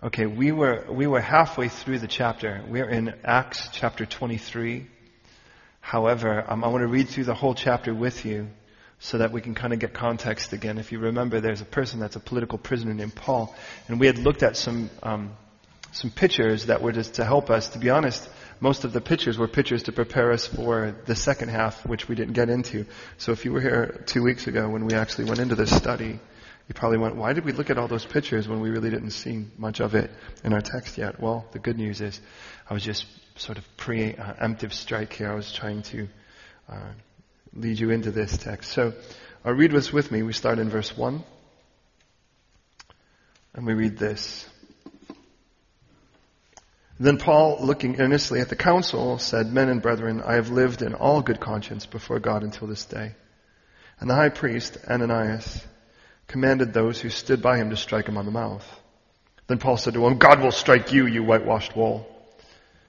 Okay, we were, we were halfway through the chapter. We're in Acts chapter 23. However, um, I want to read through the whole chapter with you so that we can kind of get context again. If you remember, there's a person that's a political prisoner named Paul, and we had looked at some um, some pictures that were just to help us. To be honest, most of the pictures were pictures to prepare us for the second half, which we didn't get into. So if you were here two weeks ago when we actually went into this study, you probably went, why did we look at all those pictures when we really didn't see much of it in our text yet? Well, the good news is I was just sort of preemptive strike here. I was trying to uh, lead you into this text. So uh, read this with me. We start in verse 1. And we read this. Then Paul, looking earnestly at the council, said, Men and brethren, I have lived in all good conscience before God until this day. And the high priest, Ananias, commanded those who stood by him to strike him on the mouth. Then Paul said to him, God will strike you, you whitewashed wall.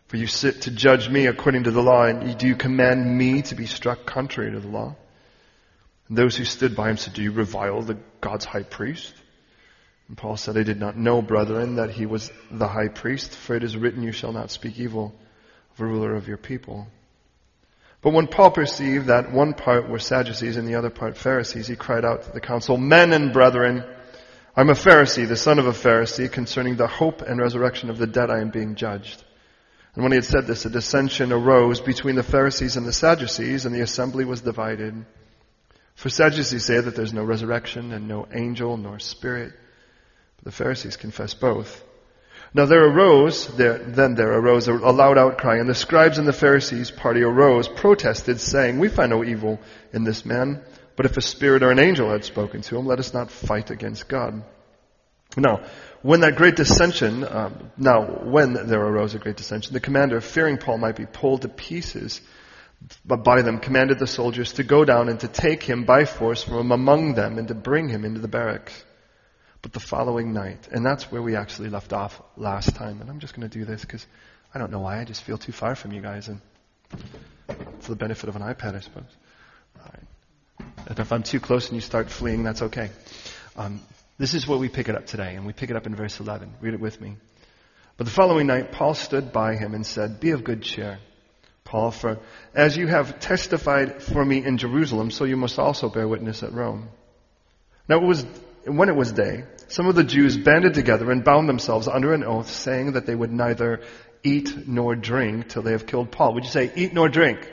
For you sit to judge me according to the law, and do you command me to be struck contrary to the law? And those who stood by him said, Do you revile the God's high priest? And Paul said, I did not know, brethren, that he was the high priest, for it is written, You shall not speak evil of a ruler of your people. But when Paul perceived that one part were Sadducees and the other part Pharisees, he cried out to the council, Men and brethren, I'm a Pharisee, the son of a Pharisee, concerning the hope and resurrection of the dead I am being judged. And when he had said this, a dissension arose between the Pharisees and the Sadducees, and the assembly was divided. For Sadducees say that there's no resurrection and no angel nor spirit, but the Pharisees confess both. Now there arose, there, then there arose a, loud outcry, and the scribes and the Pharisees party arose, protested, saying, We find no evil in this man, but if a spirit or an angel had spoken to him, let us not fight against God. Now, when that great dissension, um, now when there arose a great dissension, the commander, fearing Paul might be pulled to pieces, by them commanded the soldiers to go down and to take him by force from among them and to bring him into the barracks but the following night. And that's where we actually left off last time. And I'm just going to do this because I don't know why. I just feel too far from you guys. And for the benefit of an iPad, I suppose. Right. And if I'm too close and you start fleeing, that's okay. Um, this is where we pick it up today. And we pick it up in verse 11. Read it with me. But the following night, Paul stood by him and said, Be of good cheer. Paul, for as you have testified for me in Jerusalem, so you must also bear witness at Rome. Now it was when it was day, some of the Jews banded together and bound themselves under an oath, saying that they would neither eat nor drink till they have killed Paul. Would you say eat nor drink?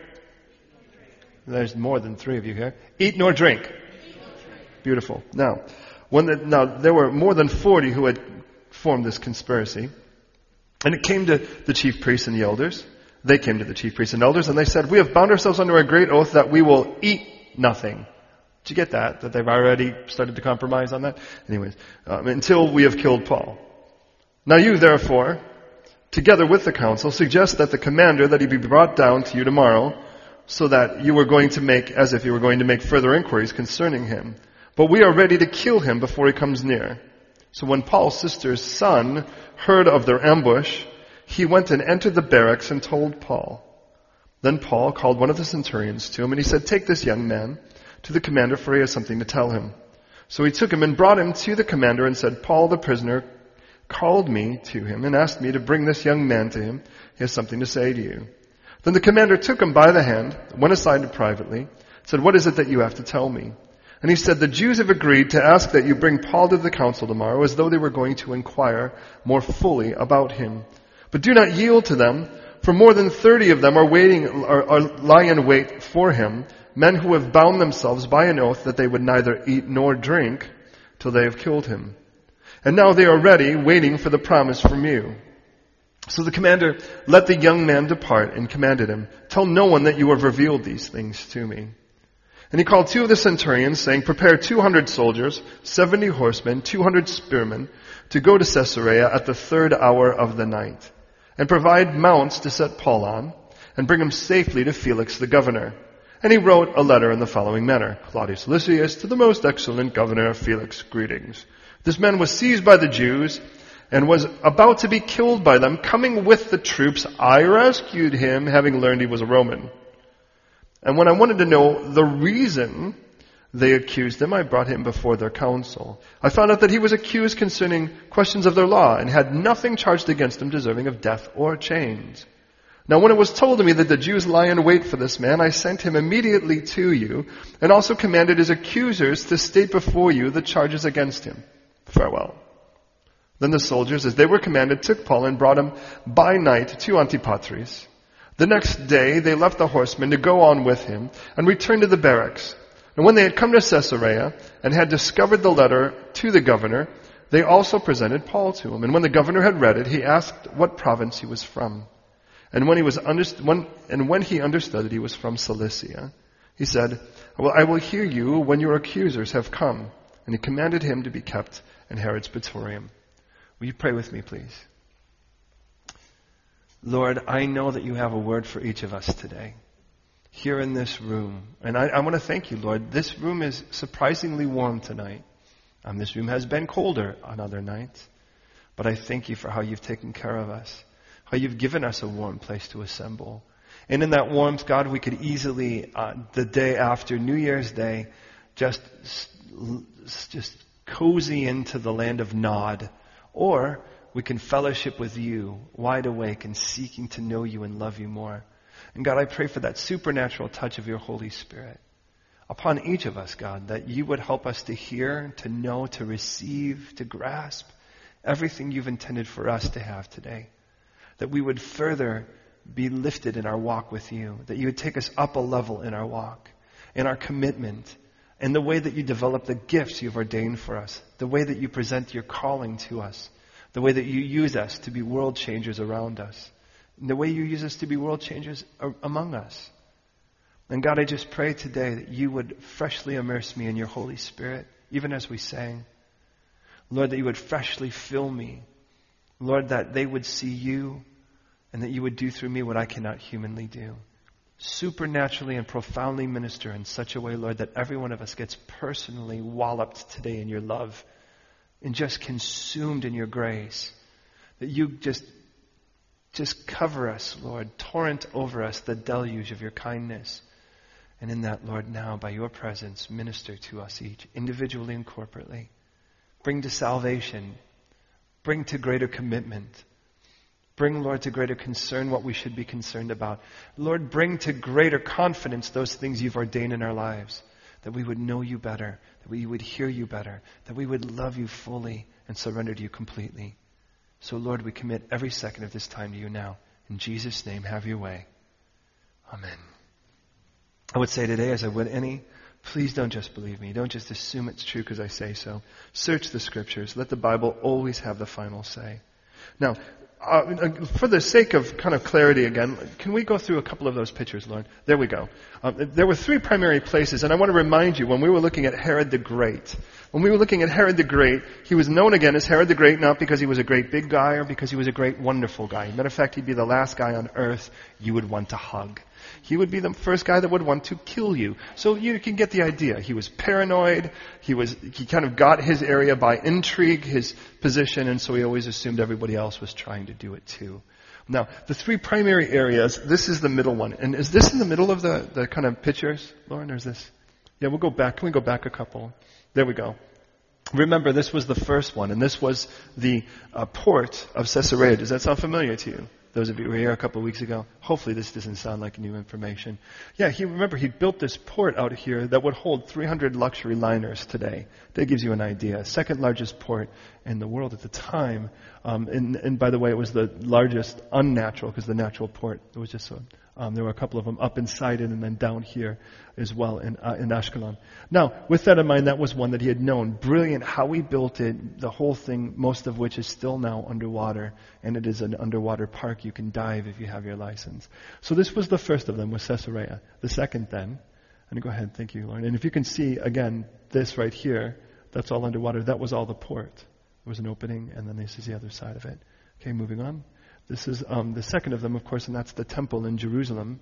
There's more than three of you here. Eat nor drink. Beautiful. Now, when the, now there were more than 40 who had formed this conspiracy. And it came to the chief priests and the elders. They came to the chief priests and elders and they said, we have bound ourselves under a great oath that we will eat nothing did you get that? That they've already started to compromise on that? Anyways, um, until we have killed Paul. Now you, therefore, together with the council, suggest that the commander that he be brought down to you tomorrow, so that you were going to make, as if you were going to make further inquiries concerning him. But we are ready to kill him before he comes near. So when Paul's sister's son heard of their ambush, he went and entered the barracks and told Paul. Then Paul called one of the centurions to him and he said, take this young man to the commander for he has something to tell him. So he took him and brought him to the commander and said, Paul the prisoner called me to him and asked me to bring this young man to him. He has something to say to you. Then the commander took him by the hand, went aside privately, said, what is it that you have to tell me? And he said, the Jews have agreed to ask that you bring Paul to the council tomorrow as though they were going to inquire more fully about him. But do not yield to them, for more than 30 of them are waiting, are, are lying in wait for him, men who have bound themselves by an oath that they would neither eat nor drink till they have killed him. And now they are ready, waiting for the promise from you. So the commander let the young man depart and commanded him, tell no one that you have revealed these things to me. And he called two of the centurions, saying, prepare 200 soldiers, 70 horsemen, 200 spearmen, to go to Caesarea at the third hour of the night, and provide mounts to set Paul on, and bring him safely to Felix the governor and he wrote a letter in the following manner. Claudius Lysias to the most excellent governor Felix, greetings. This man was seized by the Jews and was about to be killed by them. Coming with the troops, I rescued him, having learned he was a Roman. And when I wanted to know the reason they accused him, I brought him before their council. I found out that he was accused concerning questions of their law and had nothing charged against him deserving of death or chains. Now when it was told to me that the Jews lie in wait for this man, I sent him immediately to you and also commanded his accusers to state before you the charges against him. Farewell. Then the soldiers, as they were commanded, took Paul and brought him by night to Antipatris. The next day they left the horsemen to go on with him and returned to the barracks. And when they had come to Caesarea and had discovered the letter to the governor, they also presented Paul to him. And when the governor had read it, he asked what province he was from. And when he was underst- when, and when he understood that he was from Cilicia, he said, well, I will hear you when your accusers have come. And he commanded him to be kept in Herod's praetorium. Will you pray with me, please? Lord, I know that you have a word for each of us today here in this room. And I, I want to thank you, Lord. This room is surprisingly warm tonight. Um, this room has been colder on other nights. But I thank you for how you've taken care of us, how you've given us a warm place to assemble. And in that warmth, God, we could easily, uh, the day after New Year's Day, just, just cozy into the land of Nod. Or we can fellowship with you, wide awake and seeking to know you and love you more. And God, I pray for that supernatural touch of your Holy Spirit upon each of us, God, that you would help us to hear, to know, to receive, to grasp everything you've intended for us to have today. That we would further be lifted in our walk with you. That you would take us up a level in our walk, in our commitment, in the way that you develop the gifts you've ordained for us, the way that you present your calling to us, the way that you use us to be world changers around us the way you use us to be world changers among us. And God, I just pray today that you would freshly immerse me in your Holy Spirit, even as we sang. Lord, that you would freshly fill me. Lord, that they would see you and that you would do through me what I cannot humanly do. Supernaturally and profoundly minister in such a way, Lord, that every one of us gets personally walloped today in your love and just consumed in your grace. That you just just cover us, Lord. Torrent over us the deluge of your kindness. And in that, Lord, now, by your presence, minister to us each, individually and corporately. Bring to salvation. Bring to greater commitment. Bring, Lord, to greater concern what we should be concerned about. Lord, bring to greater confidence those things you've ordained in our lives. That we would know you better, that we would hear you better, that we would love you fully and surrender to you completely. So, Lord, we commit every second of this time to you now. In Jesus' name, have your way. Amen. I would say today, as I would any, please don't just believe me. Don't just assume it's true because I say so. Search the scriptures. Let the Bible always have the final say. Now, uh, for the sake of kind of clarity again, can we go through a couple of those pictures, Lord? There we go. Uh, there were three primary places, and I want to remind you when we were looking at Herod the Great. When we were looking at Herod the Great, he was known again as Herod the Great not because he was a great big guy or because he was a great wonderful guy. Matter of fact, he'd be the last guy on earth you would want to hug he would be the first guy that would want to kill you. So you can get the idea. He was paranoid. He was, he kind of got his area by intrigue, his position, and so he always assumed everybody else was trying to do it too. Now, the three primary areas, this is the middle one. And is this in the middle of the, the kind of pictures, Lauren, or is this? Yeah, we'll go back. Can we go back a couple? There we go. Remember, this was the first one, and this was the uh, port of Caesarea. Does that sound familiar to you? Those of you who were here a couple of weeks ago, hopefully this doesn't sound like new information. Yeah, he remember he built this port out here that would hold 300 luxury liners today. That gives you an idea. Second largest port in the world at the time. Um, and, and by the way, it was the largest unnatural because the natural port it was just a um, there were a couple of them up inside it and then down here as well in, uh, in Ashkelon. Now, with that in mind, that was one that he had known. Brilliant how he built it, the whole thing, most of which is still now underwater, and it is an underwater park. You can dive if you have your license. So this was the first of them, was Caesarea. The second then, and go ahead, thank you, Lauren. And if you can see, again, this right here, that's all underwater. That was all the port. There was an opening, and then this is the other side of it. Okay, moving on. This is um, the second of them, of course, and that's the temple in Jerusalem.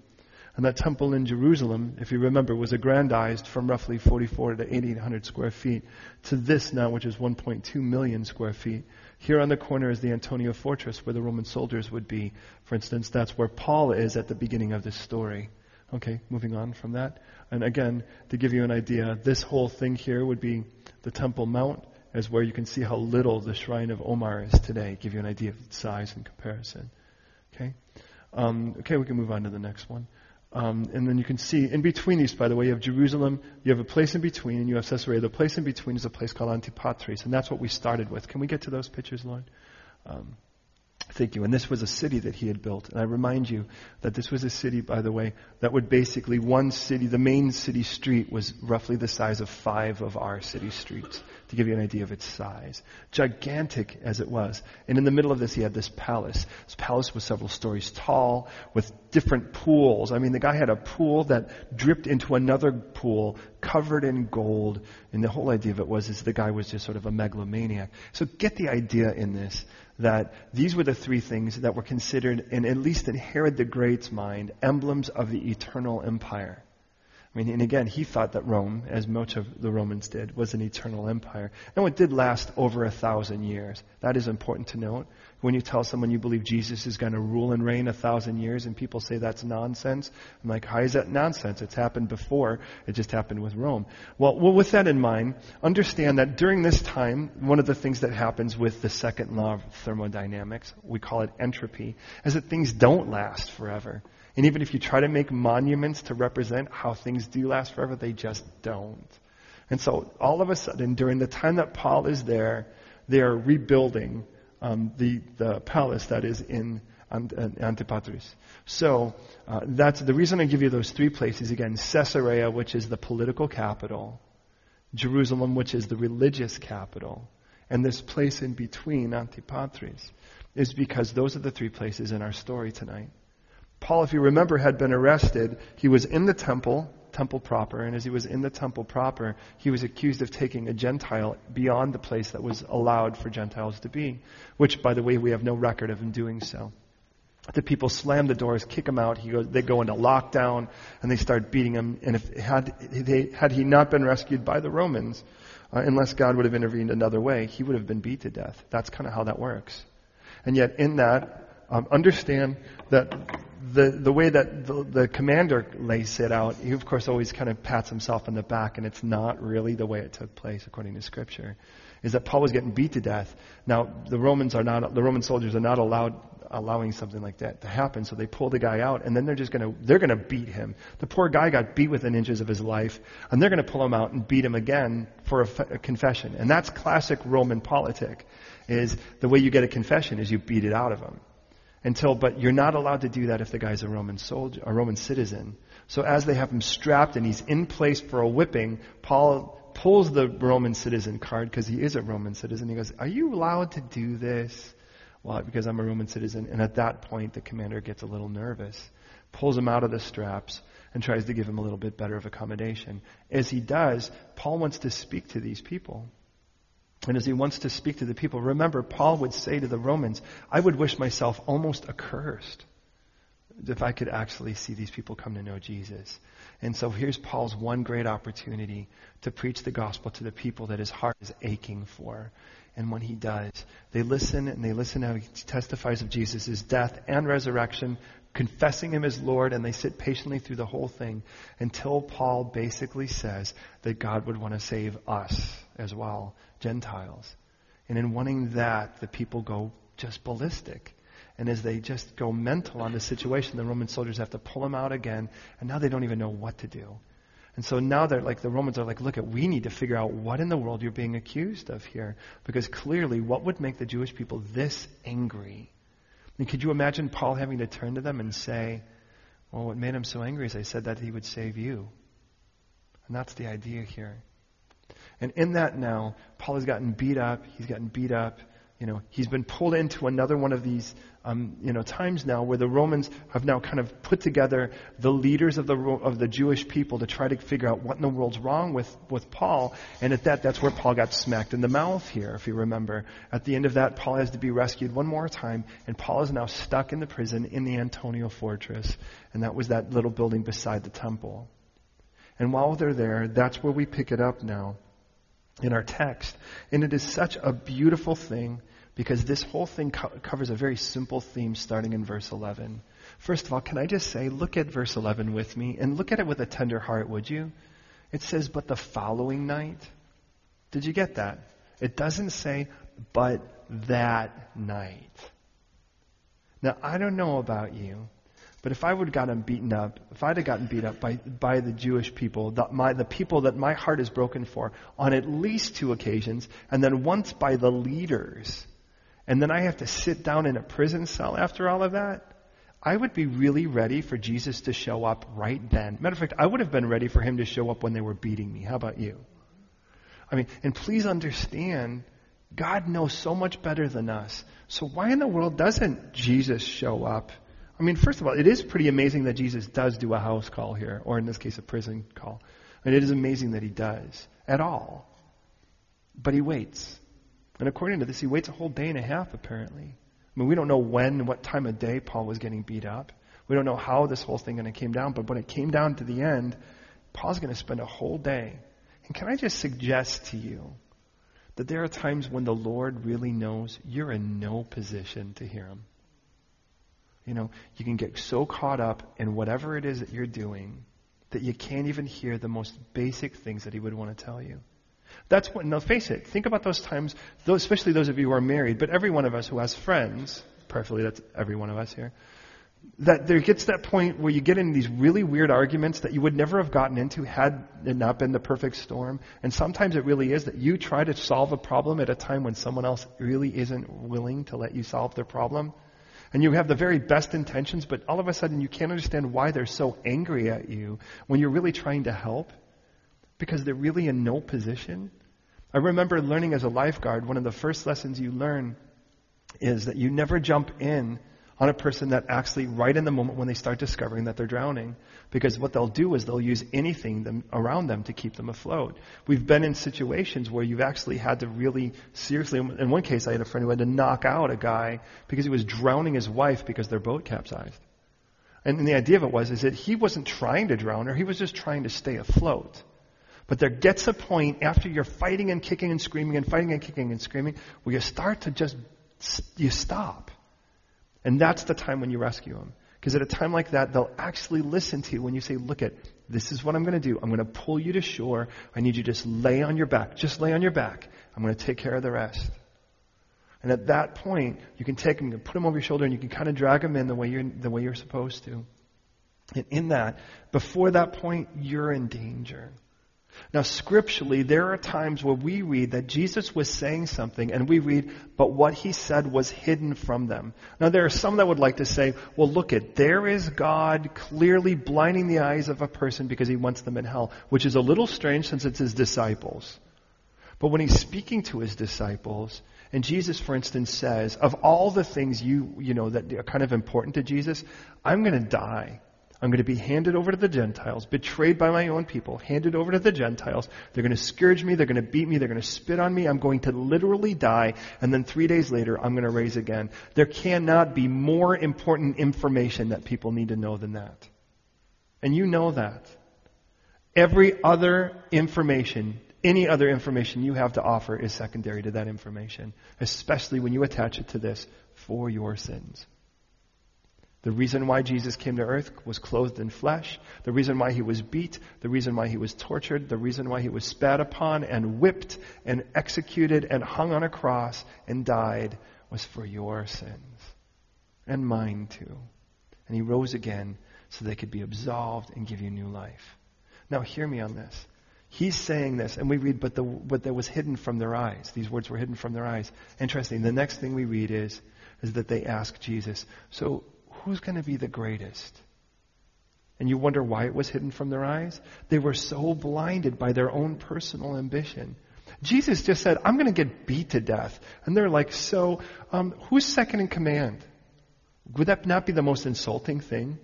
And that temple in Jerusalem, if you remember, was aggrandized from roughly 44 to 8,800 square feet to this now, which is 1.2 million square feet. Here on the corner is the Antonia Fortress, where the Roman soldiers would be. For instance, that's where Paul is at the beginning of this story. Okay, moving on from that. And again, to give you an idea, this whole thing here would be the Temple Mount, as where you can see how little the Shrine of Omar is today. Give you an idea of its size in comparison. Okay? Um, okay, we can move on to the next one. Um, and then you can see in between these, by the way, you have Jerusalem, you have a place in between, and you have Caesarea. The place in between is a place called Antipatris, and that's what we started with. Can we get to those pictures, Lord? Um, Thank you. And this was a city that he had built. And I remind you that this was a city, by the way, that would basically, one city, the main city street was roughly the size of five of our city streets, to give you an idea of its size. Gigantic as it was. And in the middle of this, he had this palace. This palace was several stories tall, with different pools. I mean, the guy had a pool that dripped into another pool, covered in gold. And the whole idea of it was, is the guy was just sort of a megalomaniac. So get the idea in this that these were the three things that were considered, in at least in Herod the Great's mind, emblems of the eternal empire. I mean, and again, he thought that Rome, as much of the Romans did, was an eternal empire. And it did last over a thousand years. That is important to note. When you tell someone you believe Jesus is going to rule and reign a thousand years and people say that's nonsense, I'm like, how is that nonsense? It's happened before. It just happened with Rome. Well, well, with that in mind, understand that during this time, one of the things that happens with the second law of thermodynamics, we call it entropy, is that things don't last forever. And even if you try to make monuments to represent how things do last forever, they just don't. And so all of a sudden, during the time that Paul is there, they are rebuilding um, the, the palace that is in Antipatris. So uh, that's the reason I give you those three places again: Caesarea, which is the political capital, Jerusalem, which is the religious capital, and this place in between, Antipatris, is because those are the three places in our story tonight. Paul, if you remember, had been arrested. He was in the temple, temple proper, and as he was in the temple proper, he was accused of taking a Gentile beyond the place that was allowed for Gentiles to be, which, by the way, we have no record of him doing so. The people slam the doors, kick him out. He goes, they go into lockdown, and they start beating him. And if had, they, had he not been rescued by the Romans, uh, unless God would have intervened another way, he would have been beat to death. That's kind of how that works. And yet, in that, um, understand that the, the way that the, the commander lays it out, he of course always kind of pats himself on the back, and it's not really the way it took place according to Scripture. Is that Paul was getting beat to death. Now the Romans are not, the Roman soldiers are not allowed allowing something like that to happen, so they pull the guy out, and then they're just gonna they're gonna beat him. The poor guy got beat within inches of his life, and they're gonna pull him out and beat him again for a, a confession. And that's classic Roman politic. Is the way you get a confession is you beat it out of him until, but you're not allowed to do that if the guy's a Roman soldier, a Roman citizen. So as they have him strapped and he's in place for a whipping, Paul pulls the Roman citizen card because he is a Roman citizen. He goes, "Are you allowed to do this?" Well, because I'm a Roman citizen. And at that point, the commander gets a little nervous, pulls him out of the straps, and tries to give him a little bit better of accommodation. As he does, Paul wants to speak to these people. And as he wants to speak to the people, remember, Paul would say to the Romans, I would wish myself almost accursed if I could actually see these people come to know Jesus. And so here's Paul's one great opportunity to preach the gospel to the people that his heart is aching for. And when he does, they listen and they listen how he testifies of Jesus' death and resurrection, confessing him as Lord, and they sit patiently through the whole thing until Paul basically says that God would want to save us as well, Gentiles. And in wanting that, the people go just ballistic. And as they just go mental on the situation, the Roman soldiers have to pull them out again, and now they don't even know what to do. And so now they're like, the Romans are like, look, at, we need to figure out what in the world you're being accused of here. Because clearly, what would make the Jewish people this angry? And could you imagine Paul having to turn to them and say, well, what made him so angry is I said that he would save you. And that's the idea here. And in that now, Paul has gotten beat up. He's gotten beat up. You know, he's been pulled into another one of these, um, you know, times now where the Romans have now kind of put together the leaders of the of the Jewish people to try to figure out what in the world's wrong with with Paul. And at that, that's where Paul got smacked in the mouth here, if you remember. At the end of that, Paul has to be rescued one more time, and Paul is now stuck in the prison in the Antonia fortress, and that was that little building beside the temple. And while they're there, that's where we pick it up now in our text. And it is such a beautiful thing because this whole thing co- covers a very simple theme starting in verse 11. First of all, can I just say, look at verse 11 with me and look at it with a tender heart, would you? It says, but the following night. Did you get that? It doesn't say, but that night. Now, I don't know about you, but if I would have gotten beaten up, if I'd have gotten beat up by, by the Jewish people, the, my, the people that my heart is broken for, on at least two occasions, and then once by the leaders, and then I have to sit down in a prison cell after all of that, I would be really ready for Jesus to show up right then. Matter of fact, I would have been ready for him to show up when they were beating me. How about you? I mean, and please understand, God knows so much better than us. So why in the world doesn't Jesus show up? I mean, first of all, it is pretty amazing that Jesus does do a house call here, or in this case, a prison call. And it is amazing that he does at all. But he waits. And according to this, he waits a whole day and a half, apparently. I mean, we don't know when what time of day Paul was getting beat up. We don't know how this whole thing going to came down, but when it came down to the end, Paul's going to spend a whole day. And can I just suggest to you that there are times when the Lord really knows you're in no position to hear him. You know, you can get so caught up in whatever it is that you're doing that you can't even hear the most basic things that he would want to tell you. That's what, now face it, think about those times, those, especially those of you who are married, but every one of us who has friends, preferably that's every one of us here, that there gets that point where you get in these really weird arguments that you would never have gotten into had it not been the perfect storm. And sometimes it really is that you try to solve a problem at a time when someone else really isn't willing to let you solve their problem. And you have the very best intentions, but all of a sudden you can't understand why they're so angry at you when you're really trying to help because they're really in no position. I remember learning as a lifeguard, one of the first lessons you learn is that you never jump in on a person that actually right in the moment when they start discovering that they're drowning. Because what they'll do is they'll use anything them, around them to keep them afloat. We've been in situations where you've actually had to really seriously, in one case I had a friend who had to knock out a guy because he was drowning his wife because their boat capsized. And the idea of it was is that he wasn't trying to drown her, he was just trying to stay afloat. But there gets a point after you're fighting and kicking and screaming and fighting and kicking and screaming where you start to just, you stop. And that's the time when you rescue them. Because at a time like that, they'll actually listen to you when you say, look at, this is what I'm going to do. I'm going to pull you to shore. I need you to just lay on your back. Just lay on your back. I'm going to take care of the rest. And at that point, you can take them, and put them over your shoulder, and you can kind of drag them in the way you're, the way you're supposed to. And in that, before that point, you're in danger. Now, scripturally, there are times where we read that Jesus was saying something, and we read, but what he said was hidden from them. Now, there are some that would like to say, well, look at, there is God clearly blinding the eyes of a person because he wants them in hell, which is a little strange since it's his disciples. But when he's speaking to his disciples, and Jesus, for instance, says, of all the things you, you know, that are kind of important to Jesus, I'm going to die. I'm going to be handed over to the Gentiles, betrayed by my own people, handed over to the Gentiles. They're going to scourge me, they're going to beat me, they're going to spit on me. I'm going to literally die, and then three days later, I'm going to raise again. There cannot be more important information that people need to know than that. And you know that. Every other information, any other information you have to offer is secondary to that information, especially when you attach it to this for your sins. The reason why Jesus came to earth was clothed in flesh. The reason why he was beat. The reason why he was tortured. The reason why he was spat upon and whipped and executed and hung on a cross and died was for your sins. And mine too. And he rose again so they could be absolved and give you new life. Now hear me on this. He's saying this, and we read, but, the, but that was hidden from their eyes. These words were hidden from their eyes. Interesting. The next thing we read is, is that they ask Jesus, so who's going to be the greatest? And you wonder why it was hidden from their eyes? They were so blinded by their own personal ambition. Jesus just said, I'm going to get beat to death. And they're like, so, um, who's second in command? Would that not be the most insulting thing?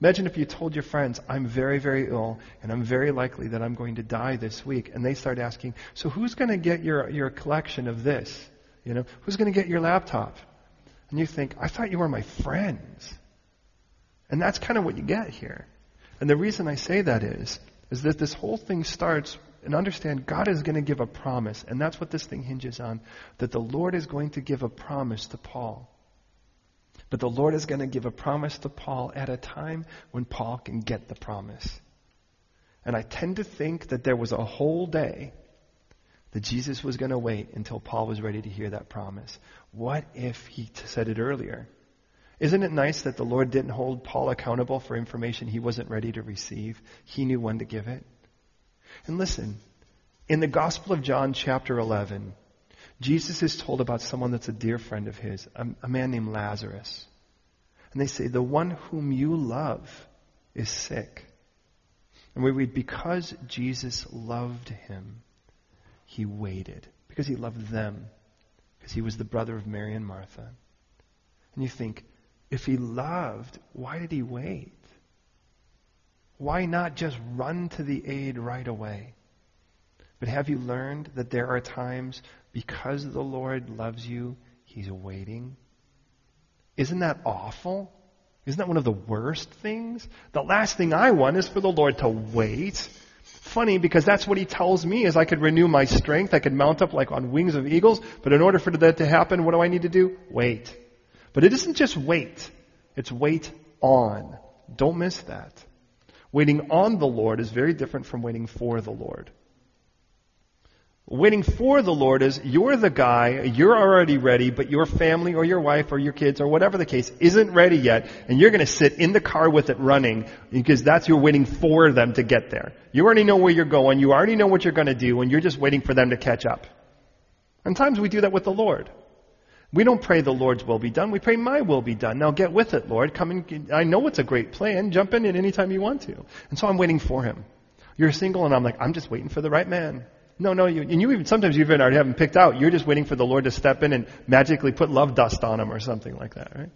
Imagine if you told your friends, I'm very, very ill, and I'm very likely that I'm going to die this week. And they start asking, so who's going to get your, your collection of this? You know, who's going to get your laptop? And you think, I thought you were my friends. And that's kind of what you get here. And the reason I say that is, is that this whole thing starts and understand God is going to give a promise, and that's what this thing hinges on, that the Lord is going to give a promise to Paul. But the Lord is going to give a promise to Paul at a time when Paul can get the promise. And I tend to think that there was a whole day that Jesus was going to wait until Paul was ready to hear that promise. What if he said it earlier? Isn't it nice that the Lord didn't hold Paul accountable for information he wasn't ready to receive? He knew when to give it. And listen, in the Gospel of John, chapter 11, Jesus is told about someone that's a dear friend of his, a, a man named Lazarus. And they say, The one whom you love is sick. And we read, Because Jesus loved him, he waited. Because he loved them. Because he was the brother of Mary and Martha. And you think, if he loved, why did he wait? Why not just run to the aid right away? But have you learned that there are times because the Lord loves you, he's waiting? Isn't that awful? Isn't that one of the worst things? The last thing I want is for the Lord to wait. Funny because that's what he tells me is I could renew my strength, I could mount up like on wings of eagles, but in order for that to happen, what do I need to do? Wait. But it isn't just wait. It's wait on. Don't miss that. Waiting on the Lord is very different from waiting for the Lord. Waiting for the Lord is you're the guy, you're already ready, but your family or your wife or your kids or whatever the case isn't ready yet, and you're going to sit in the car with it running because that's you're waiting for them to get there. You already know where you're going, you already know what you're going to do, and you're just waiting for them to catch up. And times we do that with the Lord. We don't pray the Lord's will be done. We pray my will be done. Now get with it, Lord. Come and, I know it's a great plan. Jump in at any time you want to. And so I'm waiting for him. You're single and I'm like, I'm just waiting for the right man. No, no, you, and you even, sometimes you even already haven't picked out. You're just waiting for the Lord to step in and magically put love dust on them or something like that, right?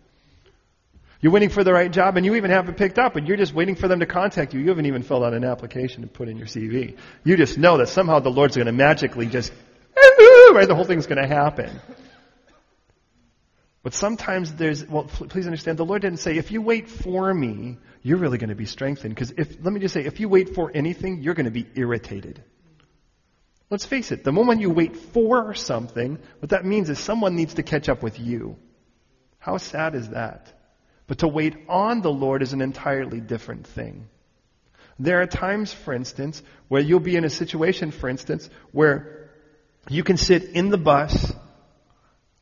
You're waiting for the right job and you even haven't picked up and you're just waiting for them to contact you. You haven't even filled out an application to put in your CV. You just know that somehow the Lord's going to magically just, right, the whole thing's going to happen. But sometimes there's, well, please understand, the Lord didn't say, if you wait for me, you're really going to be strengthened. Because if, let me just say, if you wait for anything, you're going to be irritated. Let's face it, the moment you wait for something, what that means is someone needs to catch up with you. How sad is that? But to wait on the Lord is an entirely different thing. There are times, for instance, where you'll be in a situation, for instance, where you can sit in the bus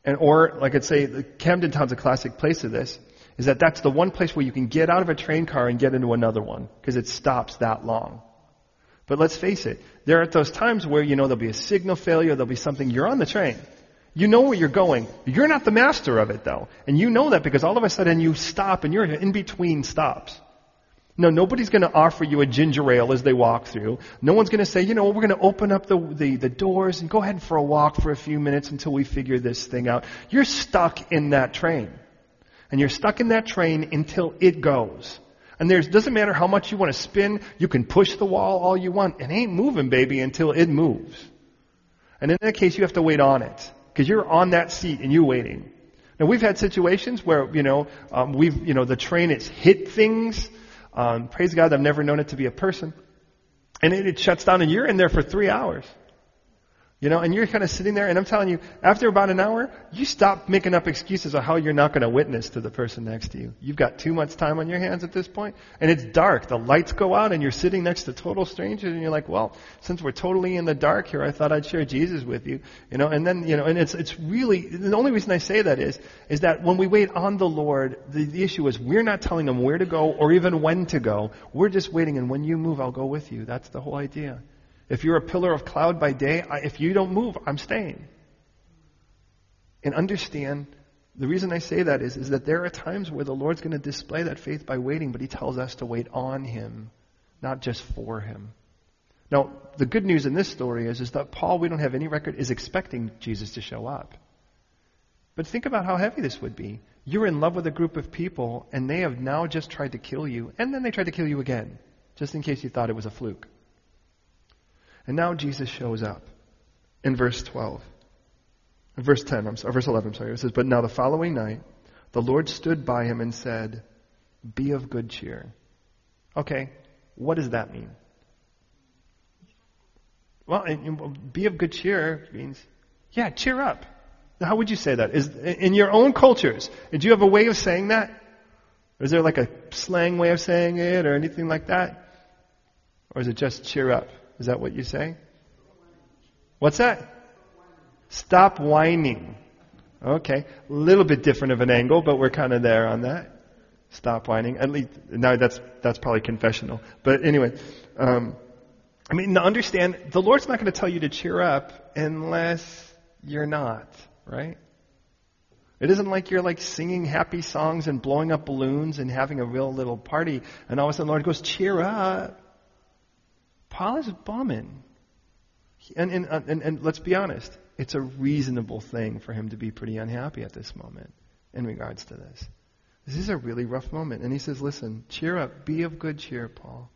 and, or, like I'd say, Camden Town's a classic place of this, is that that's the one place where you can get out of a train car and get into another one, because it stops that long. But let's face it, there are those times where, you know, there'll be a signal failure, there'll be something, you're on the train. You know where you're going. You're not the master of it though. And you know that because all of a sudden you stop and you're in between stops. No, nobody's going to offer you a ginger ale as they walk through. No one's going to say, you know, we're going to open up the, the, the doors and go ahead for a walk for a few minutes until we figure this thing out. You're stuck in that train. And you're stuck in that train until it goes. And there's, doesn't matter how much you want to spin, you can push the wall all you want. It ain't moving, baby, until it moves. And in that case, you have to wait on it. Because you're on that seat and you're waiting. Now we've had situations where, you know, um, we've, you know, the train has hit things um, praise God, I've never known it to be a person. And it, it shuts down and you're in there for three hours. You know, and you're kind of sitting there, and I'm telling you, after about an hour, you stop making up excuses of how you're not going to witness to the person next to you. You've got too much time on your hands at this point, and it's dark. The lights go out, and you're sitting next to total strangers, and you're like, well, since we're totally in the dark here, I thought I'd share Jesus with you. You know, and then, you know, and it's, it's really, the only reason I say that is, is that when we wait on the Lord, the, the issue is we're not telling Him where to go or even when to go. We're just waiting, and when you move, I'll go with you. That's the whole idea. If you're a pillar of cloud by day, I, if you don't move, I'm staying. And understand, the reason I say that is, is that there are times where the Lord's going to display that faith by waiting, but He tells us to wait on Him, not just for Him. Now, the good news in this story is, is that Paul, we don't have any record, is expecting Jesus to show up. But think about how heavy this would be. You're in love with a group of people, and they have now just tried to kill you, and then they tried to kill you again, just in case you thought it was a fluke. And now Jesus shows up in verse 12. In verse 10, I'm sorry, uh, verse 11, I'm sorry. It says, But now the following night, the Lord stood by him and said, Be of good cheer. Okay, what does that mean? Well, be of good cheer means, yeah, cheer up. How would you say that? Is in your own cultures? Do you have a way of saying that? Is there like a slang way of saying it or anything like that? Or is it just cheer up? Is that what you say? What's that? Stop whining. Okay. A little bit different of an angle, but we're kind of there on that. Stop whining. At least, now that's, that's probably confessional. But anyway, um, I mean, understand, the Lord's not going to tell you to cheer up unless you're not, right? It isn't like you're like singing happy songs and blowing up balloons and having a real little party, and all of a sudden the Lord goes, cheer up. Paul is bumming. And, and, and, and let's be honest, it's a reasonable thing for him to be pretty unhappy at this moment in regards to this. This is a really rough moment. And he says, Listen, cheer up. Be of good cheer, Paul.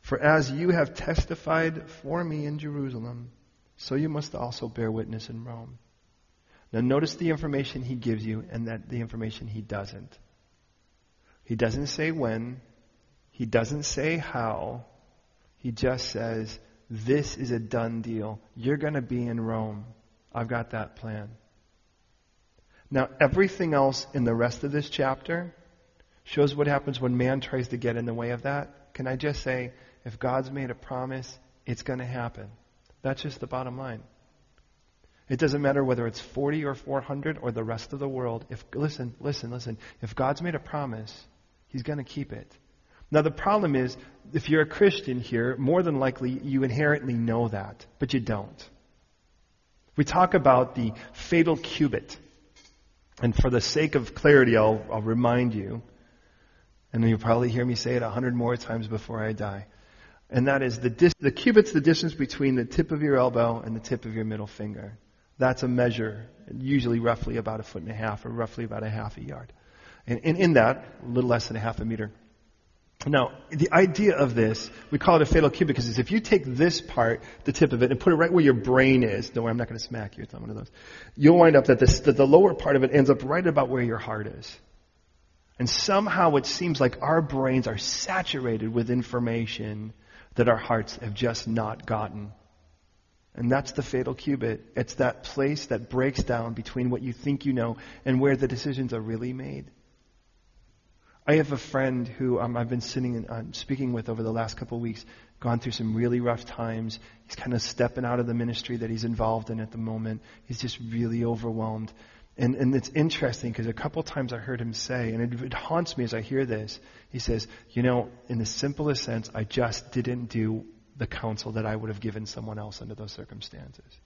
For as you have testified for me in Jerusalem, so you must also bear witness in Rome. Now, notice the information he gives you and that the information he doesn't. He doesn't say when, he doesn't say how, he just says, This is a done deal. You're going to be in Rome. I've got that plan. Now, everything else in the rest of this chapter shows what happens when man tries to get in the way of that. Can I just say, if God's made a promise, it's going to happen. That's just the bottom line. It doesn't matter whether it's 40 or 400 or the rest of the world. If listen, listen, listen. If God's made a promise, he's going to keep it. Now the problem is if you're a Christian here, more than likely you inherently know that, but you don't. We talk about the fatal cubit. And for the sake of clarity, I'll, I'll remind you, and you'll probably hear me say it a hundred more times before I die. And that is the, dis- the cubit's the distance between the tip of your elbow and the tip of your middle finger. That's a measure, usually roughly about a foot and a half, or roughly about a half a yard. And, and in that, a little less than a half a meter. Now, the idea of this, we call it a fatal cubit because if you take this part, the tip of it, and put it right where your brain is, don't worry, I'm not going to smack you, it's not one of those. You'll wind up that, this, that the lower part of it ends up right about where your heart is. And somehow it seems like our brains are saturated with information that our hearts have just not gotten. And that's the fatal cubit. It's that place that breaks down between what you think you know and where the decisions are really made. I have a friend who um, I've been sitting and uh, speaking with over the last couple of weeks, gone through some really rough times. He's kind of stepping out of the ministry that he's involved in at the moment. He's just really overwhelmed. And, and it's interesting because a couple times I heard him say, and it, it haunts me as I hear this, he says, You know, in the simplest sense, I just didn't do the counsel that I would have given someone else under those circumstances.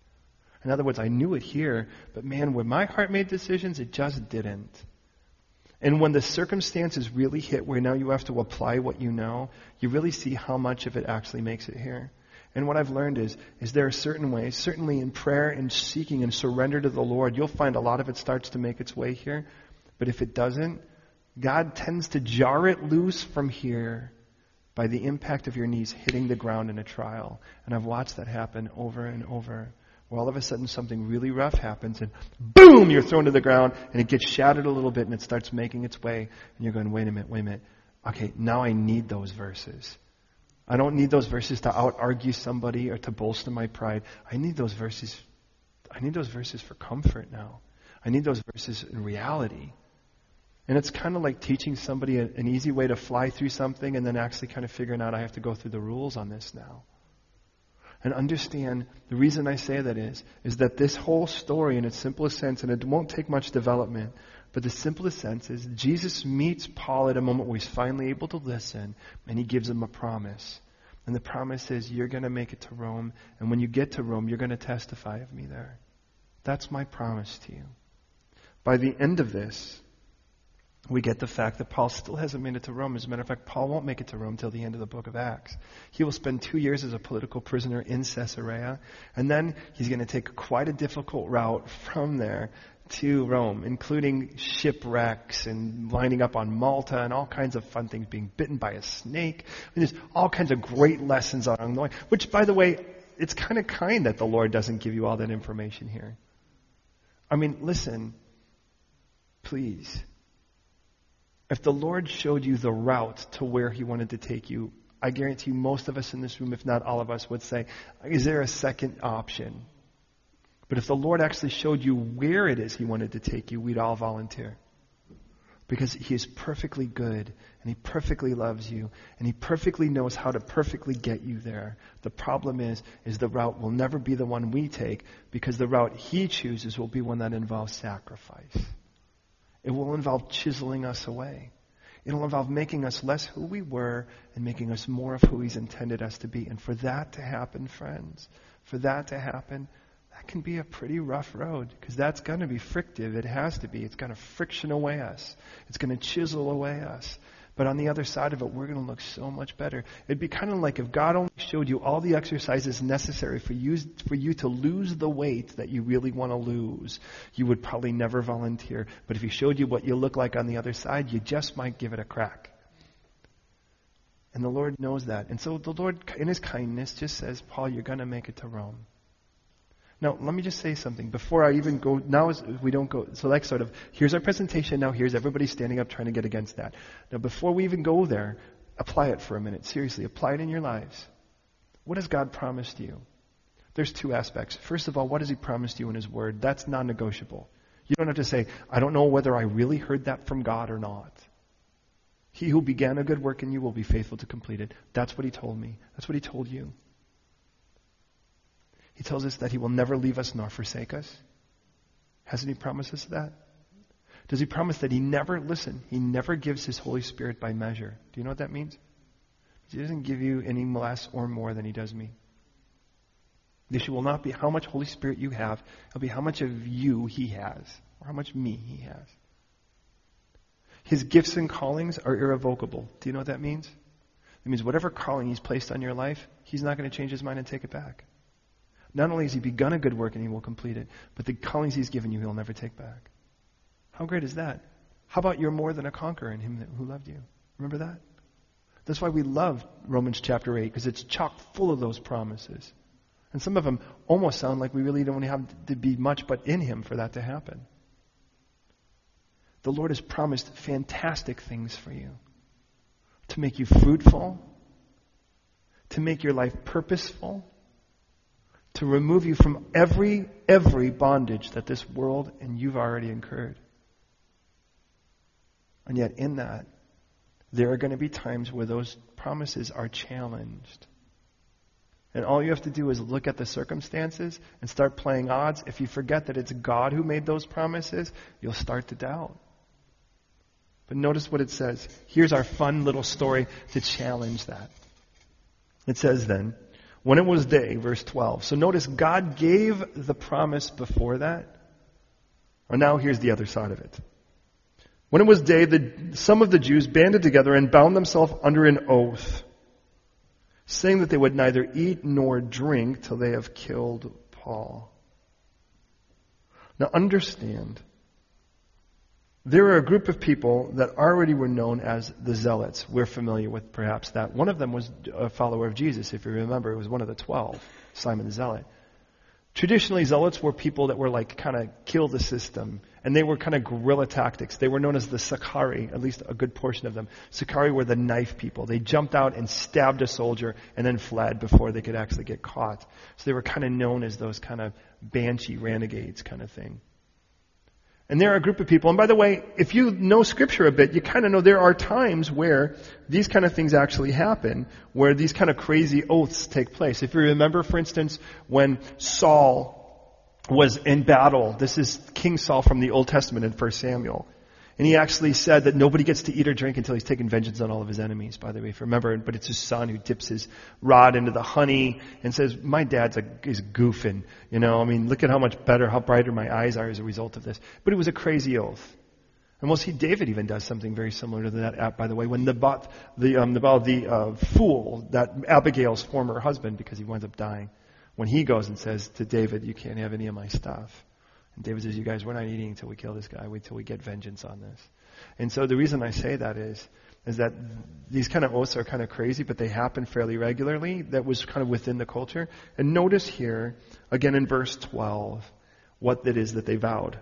In other words, I knew it here, but man, when my heart made decisions, it just didn't. And when the circumstances really hit where now you have to apply what you know, you really see how much of it actually makes it here. And what I've learned is, is there are certain ways, certainly in prayer and seeking and surrender to the Lord, you'll find a lot of it starts to make its way here. But if it doesn't, God tends to jar it loose from here by the impact of your knees hitting the ground in a trial. And I've watched that happen over and over. All of a sudden something really rough happens and boom, you're thrown to the ground and it gets shattered a little bit and it starts making its way. And you're going, wait a minute, wait a minute. Okay, now I need those verses. I don't need those verses to out argue somebody or to bolster my pride. I need those verses. I need those verses for comfort now. I need those verses in reality. And it's kind of like teaching somebody an easy way to fly through something and then actually kind of figuring out I have to go through the rules on this now. And understand the reason I say that is, is that this whole story in its simplest sense, and it won't take much development, but the simplest sense is Jesus meets Paul at a moment where he's finally able to listen and he gives him a promise. And the promise is, you're going to make it to Rome, and when you get to Rome, you're going to testify of me there. That's my promise to you. By the end of this, we get the fact that Paul still hasn't made it to Rome. As a matter of fact, Paul won't make it to Rome till the end of the book of Acts. He will spend two years as a political prisoner in Caesarea, and then he's going to take quite a difficult route from there to Rome, including shipwrecks and lining up on Malta and all kinds of fun things, being bitten by a snake. I mean, there's all kinds of great lessons along the way, which, by the way, it's kind of kind that the Lord doesn't give you all that information here. I mean, listen, please if the Lord showed you the route to where He wanted to take you, I guarantee you most of us in this room, if not all of us, would say, is there a second option? But if the Lord actually showed you where it is He wanted to take you, we'd all volunteer. Because He is perfectly good, and He perfectly loves you, and He perfectly knows how to perfectly get you there. The problem is, is the route will never be the one we take, because the route He chooses will be one that involves sacrifice. It will involve chiseling us away. It'll involve making us less who we were and making us more of who He's intended us to be. And for that to happen, friends, for that to happen, that can be a pretty rough road because that's going to be frictive. It has to be. It's going to friction away us. It's going to chisel away us. But on the other side of it, we're going to look so much better. It'd be kind of like if God only showed you all the exercises necessary for you, for you to lose the weight that you really want to lose. You would probably never volunteer. But if He showed you what you look like on the other side, you just might give it a crack. And the Lord knows that. And so the Lord, in His kindness, just says, Paul, you're going to make it to Rome. Now, let me just say something before I even go. Now, we don't go. So, like, sort of, here's our presentation. Now, here's everybody standing up trying to get against that. Now, before we even go there, apply it for a minute. Seriously, apply it in your lives. What has God promised you? There's two aspects. First of all, what has He promised you in His Word? That's non negotiable. You don't have to say, I don't know whether I really heard that from God or not. He who began a good work in you will be faithful to complete it. That's what He told me. That's what He told you. He tells us that He will never leave us nor forsake us. Hasn't He promised us that? Does He promise that He never, listen, He never gives His Holy Spirit by measure? Do you know what that means? He doesn't give you any less or more than He does me. The issue will not be how much Holy Spirit you have, it'll be how much of you He has, or how much me He has. His gifts and callings are irrevocable. Do you know what that means? It means whatever calling He's placed on your life, He's not going to change His mind and take it back. Not only has he begun a good work and he will complete it, but the callings he's given you, he'll never take back. How great is that? How about you're more than a conqueror in him who loved you? Remember that? That's why we love Romans chapter 8, because it's chock full of those promises. And some of them almost sound like we really don't have to be much but in him for that to happen. The Lord has promised fantastic things for you to make you fruitful, to make your life purposeful, to remove you from every, every bondage that this world and you've already incurred. And yet, in that, there are going to be times where those promises are challenged. And all you have to do is look at the circumstances and start playing odds. If you forget that it's God who made those promises, you'll start to doubt. But notice what it says. Here's our fun little story to challenge that. It says then, when it was day, verse 12. So notice God gave the promise before that. And now here's the other side of it. When it was day, the, some of the Jews banded together and bound themselves under an oath, saying that they would neither eat nor drink till they have killed Paul. Now understand, there were a group of people that already were known as the Zealots. We're familiar with perhaps that. One of them was a follower of Jesus, if you remember. It was one of the twelve, Simon the Zealot. Traditionally, Zealots were people that were like kind of kill the system. And they were kind of guerrilla tactics. They were known as the Sicarii, at least a good portion of them. Sicarii were the knife people. They jumped out and stabbed a soldier and then fled before they could actually get caught. So they were kind of known as those kind of banshee renegades kind of thing. And there are a group of people, and by the way, if you know scripture a bit, you kind of know there are times where these kind of things actually happen, where these kind of crazy oaths take place. If you remember, for instance, when Saul was in battle, this is King Saul from the Old Testament in 1 Samuel. And he actually said that nobody gets to eat or drink until he's taken vengeance on all of his enemies, by the way, if you remember. But it's his son who dips his rod into the honey and says, my dad's a, is goofing. You know, I mean, look at how much better, how brighter my eyes are as a result of this. But it was a crazy oath. And we'll see David even does something very similar to that, by the way, when Naboth, the, um, Naboth, the uh, fool, that Abigail's former husband, because he winds up dying, when he goes and says to David, you can't have any of my stuff. And David says, You guys, we're not eating until we kill this guy. Wait till we get vengeance on this. And so the reason I say that is, is that these kind of oaths are kind of crazy, but they happen fairly regularly. That was kind of within the culture. And notice here, again in verse 12, what it is that they vowed.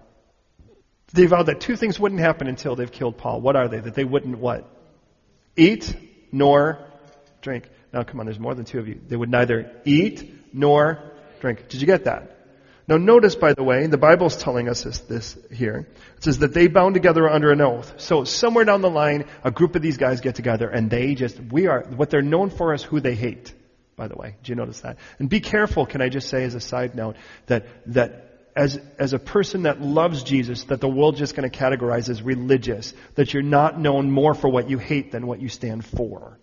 They vowed that two things wouldn't happen until they've killed Paul. What are they? That they wouldn't what? Eat nor drink. Now, come on, there's more than two of you. They would neither eat nor drink. Did you get that? Now, notice, by the way, the Bible's telling us this, this here. It says that they bound together under an oath. So, somewhere down the line, a group of these guys get together and they just, we are, what they're known for is who they hate, by the way. Did you notice that? And be careful, can I just say as a side note, that, that as, as a person that loves Jesus, that the world's just going to categorize as religious, that you're not known more for what you hate than what you stand for.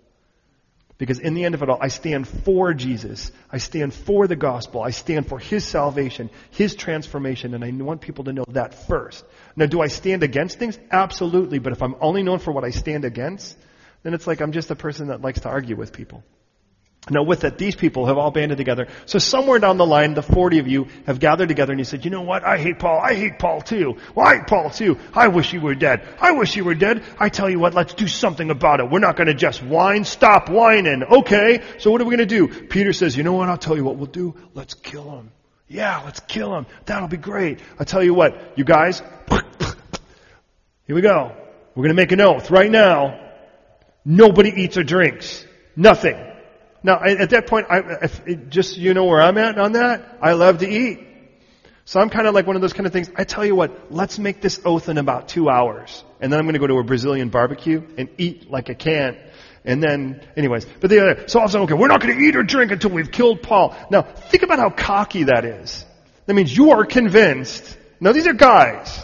Because in the end of it all, I stand for Jesus. I stand for the gospel. I stand for His salvation, His transformation, and I want people to know that first. Now, do I stand against things? Absolutely. But if I'm only known for what I stand against, then it's like I'm just a person that likes to argue with people. Now with it, these people have all banded together. So somewhere down the line, the 40 of you have gathered together and you said, you know what? I hate Paul. I hate Paul too. Well, I hate Paul too. I wish he were dead. I wish he were dead. I tell you what, let's do something about it. We're not going to just whine. Stop whining. Okay. So what are we going to do? Peter says, you know what? I'll tell you what we'll do. Let's kill him. Yeah, let's kill him. That'll be great. I tell you what, you guys, here we go. We're going to make an oath right now. Nobody eats or drinks. Nothing. Now, at that point, I, if, just you know where I'm at on that. I love to eat. So I'm kind of like one of those kind of things. I tell you what, let's make this oath in about two hours. And then I'm going to go to a Brazilian barbecue and eat like I can. And then, anyways, but the other, so I'll say, okay, we're not going to eat or drink until we've killed Paul. Now, think about how cocky that is. That means you are convinced. Now, these are guys.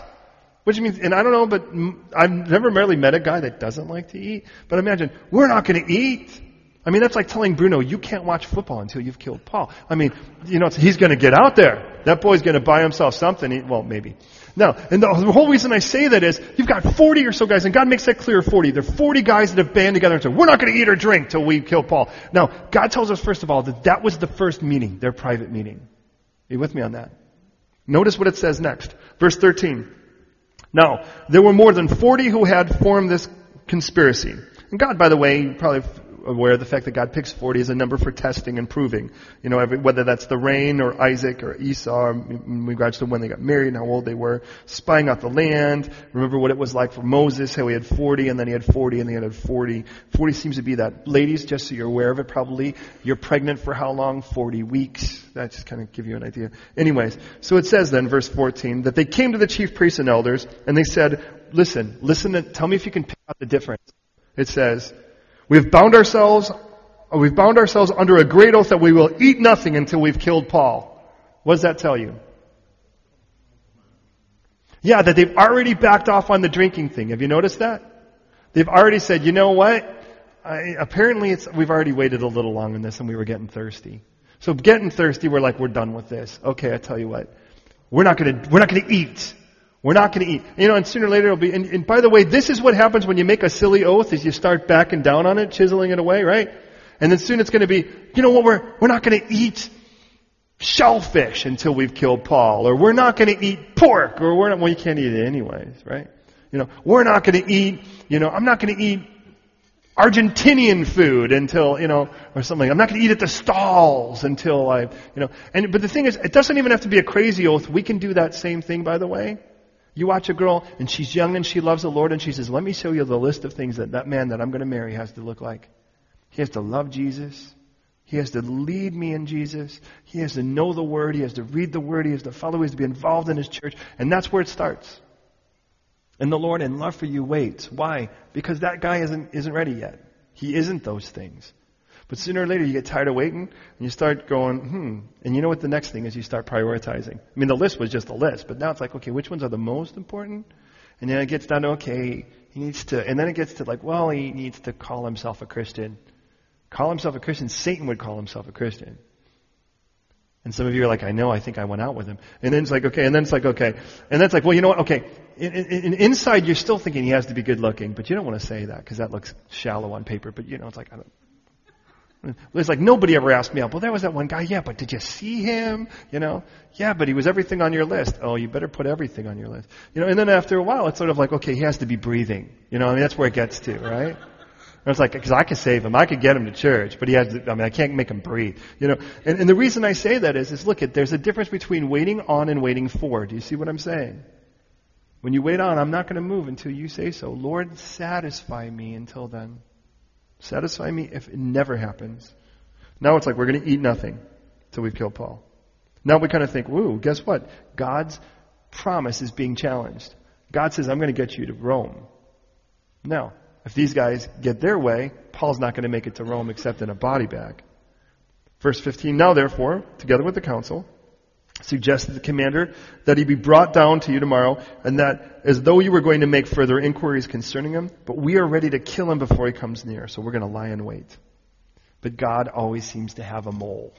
Which means, and I don't know, but I've never really met a guy that doesn't like to eat. But imagine, we're not going to eat. I mean, that's like telling Bruno, you can't watch football until you've killed Paul. I mean, you know, he's going to get out there. That boy's going to buy himself something. He, well, maybe. No, and the, whole reason I say that is, you've got 40 or so guys, and God makes that clear 40. There are 40 guys that have band together and said, we're not going to eat or drink till we kill Paul. Now, God tells us, first of all, that that was the first meeting, their private meeting. Are you with me on that? Notice what it says next. Verse 13. Now, there were more than 40 who had formed this conspiracy. And God, by the way, probably aware of the fact that God picks 40 as a number for testing and proving. You know, every, whether that's the rain or Isaac or Esau, in regards to when they got married and how old they were, spying out the land. Remember what it was like for Moses, how he had 40 and then he had 40 and then he had 40. 40 seems to be that. Ladies, just so you're aware of it probably, you're pregnant for how long? 40 weeks. That just kind of give you an idea. Anyways, so it says then, verse 14, that they came to the chief priests and elders and they said, listen, listen, to, tell me if you can pick out the difference. It says, We've bound ourselves, uh, we've bound ourselves under a great oath that we will eat nothing until we've killed Paul. What does that tell you? Yeah, that they've already backed off on the drinking thing. Have you noticed that? They've already said, you know what? I, apparently it's, we've already waited a little long on this and we were getting thirsty. So getting thirsty, we're like, we're done with this. Okay, I tell you what. We're not gonna, we're not gonna eat. We're not going to eat. You know, and sooner or later it'll be, and, and, by the way, this is what happens when you make a silly oath is you start backing down on it, chiseling it away, right? And then soon it's going to be, you know what, we're, we're not going to eat shellfish until we've killed Paul, or we're not going to eat pork, or we're not, well you can't eat it anyways, right? You know, we're not going to eat, you know, I'm not going to eat Argentinian food until, you know, or something. I'm not going to eat at the stalls until I, you know, and, but the thing is, it doesn't even have to be a crazy oath. We can do that same thing, by the way. You watch a girl and she's young and she loves the Lord and she says, let me show you the list of things that that man that I'm going to marry has to look like. He has to love Jesus. He has to lead me in Jesus. He has to know the Word. He has to read the Word. He has to follow. He has to be involved in His church. And that's where it starts. And the Lord, in love for you, waits. Why? Because that guy isn't, isn't ready yet. He isn't those things. But sooner or later you get tired of waiting and you start going, hmm. And you know what the next thing is? You start prioritizing. I mean, the list was just a list, but now it's like, okay, which ones are the most important? And then it gets down to, okay, he needs to, and then it gets to like, well, he needs to call himself a Christian. Call himself a Christian. Satan would call himself a Christian. And some of you are like, I know, I think I went out with him. And then it's like, okay, and then it's like, okay. And then it's like, well, you know what, okay. In, in, inside, you're still thinking he has to be good looking, but you don't want to say that because that looks shallow on paper. But you know, it's like, I don't, it's like nobody ever asked me out. Well, there was that one guy. Yeah, but did you see him? You know? Yeah, but he was everything on your list. Oh, you better put everything on your list. You know, and then after a while, it's sort of like, okay, he has to be breathing. You know, I mean, that's where it gets to, right? And it's like, because I could save him, I could get him to church, but he has, to, I mean, I can't make him breathe. You know, and, and the reason I say that is, is look, at there's a difference between waiting on and waiting for. Do you see what I'm saying? When you wait on, I'm not going to move until you say so. Lord, satisfy me until then. Satisfy me if it never happens. Now it's like we're going to eat nothing till we've killed Paul. Now we kind of think, woo, guess what? God's promise is being challenged. God says, I'm going to get you to Rome. Now, if these guys get their way, Paul's not going to make it to Rome except in a body bag. Verse 15, now therefore, together with the council, suggested the commander that he be brought down to you tomorrow and that as though you were going to make further inquiries concerning him, but we are ready to kill him before he comes near, so we're going to lie in wait. But God always seems to have a mole.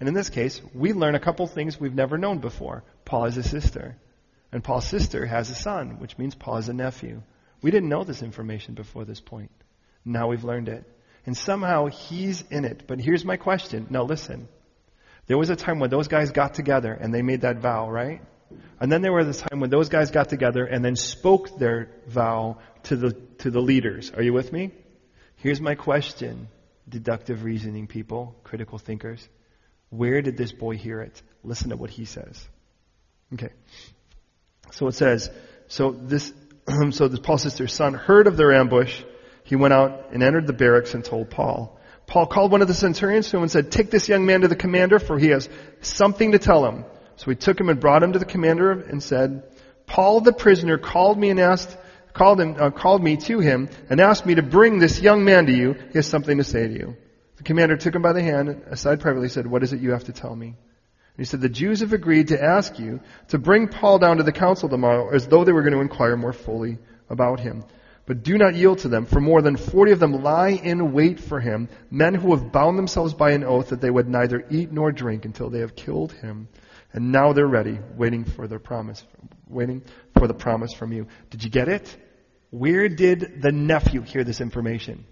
And in this case, we learn a couple things we've never known before. Paul has a sister. And Paul's sister has a son, which means Paul has a nephew. We didn't know this information before this point. Now we've learned it. And somehow he's in it. But here's my question. Now listen. There was a time when those guys got together and they made that vow, right? And then there was a time when those guys got together and then spoke their vow to the, to the leaders. Are you with me? Here's my question, deductive reasoning people, critical thinkers. Where did this boy hear it? Listen to what he says. Okay. So it says, so this, so this Paul's sister's son heard of their ambush. He went out and entered the barracks and told Paul. Paul called one of the centurions to him and said, take this young man to the commander for he has something to tell him. So he took him and brought him to the commander and said, Paul the prisoner called me and asked, called him, uh, called me to him and asked me to bring this young man to you. He has something to say to you. The commander took him by the hand aside privately said, what is it you have to tell me? And he said, the Jews have agreed to ask you to bring Paul down to the council tomorrow as though they were going to inquire more fully about him. But do not yield to them, for more than forty of them lie in wait for him, men who have bound themselves by an oath that they would neither eat nor drink until they have killed him. And now they're ready, waiting for their promise, waiting for the promise from you. Did you get it? Where did the nephew hear this information?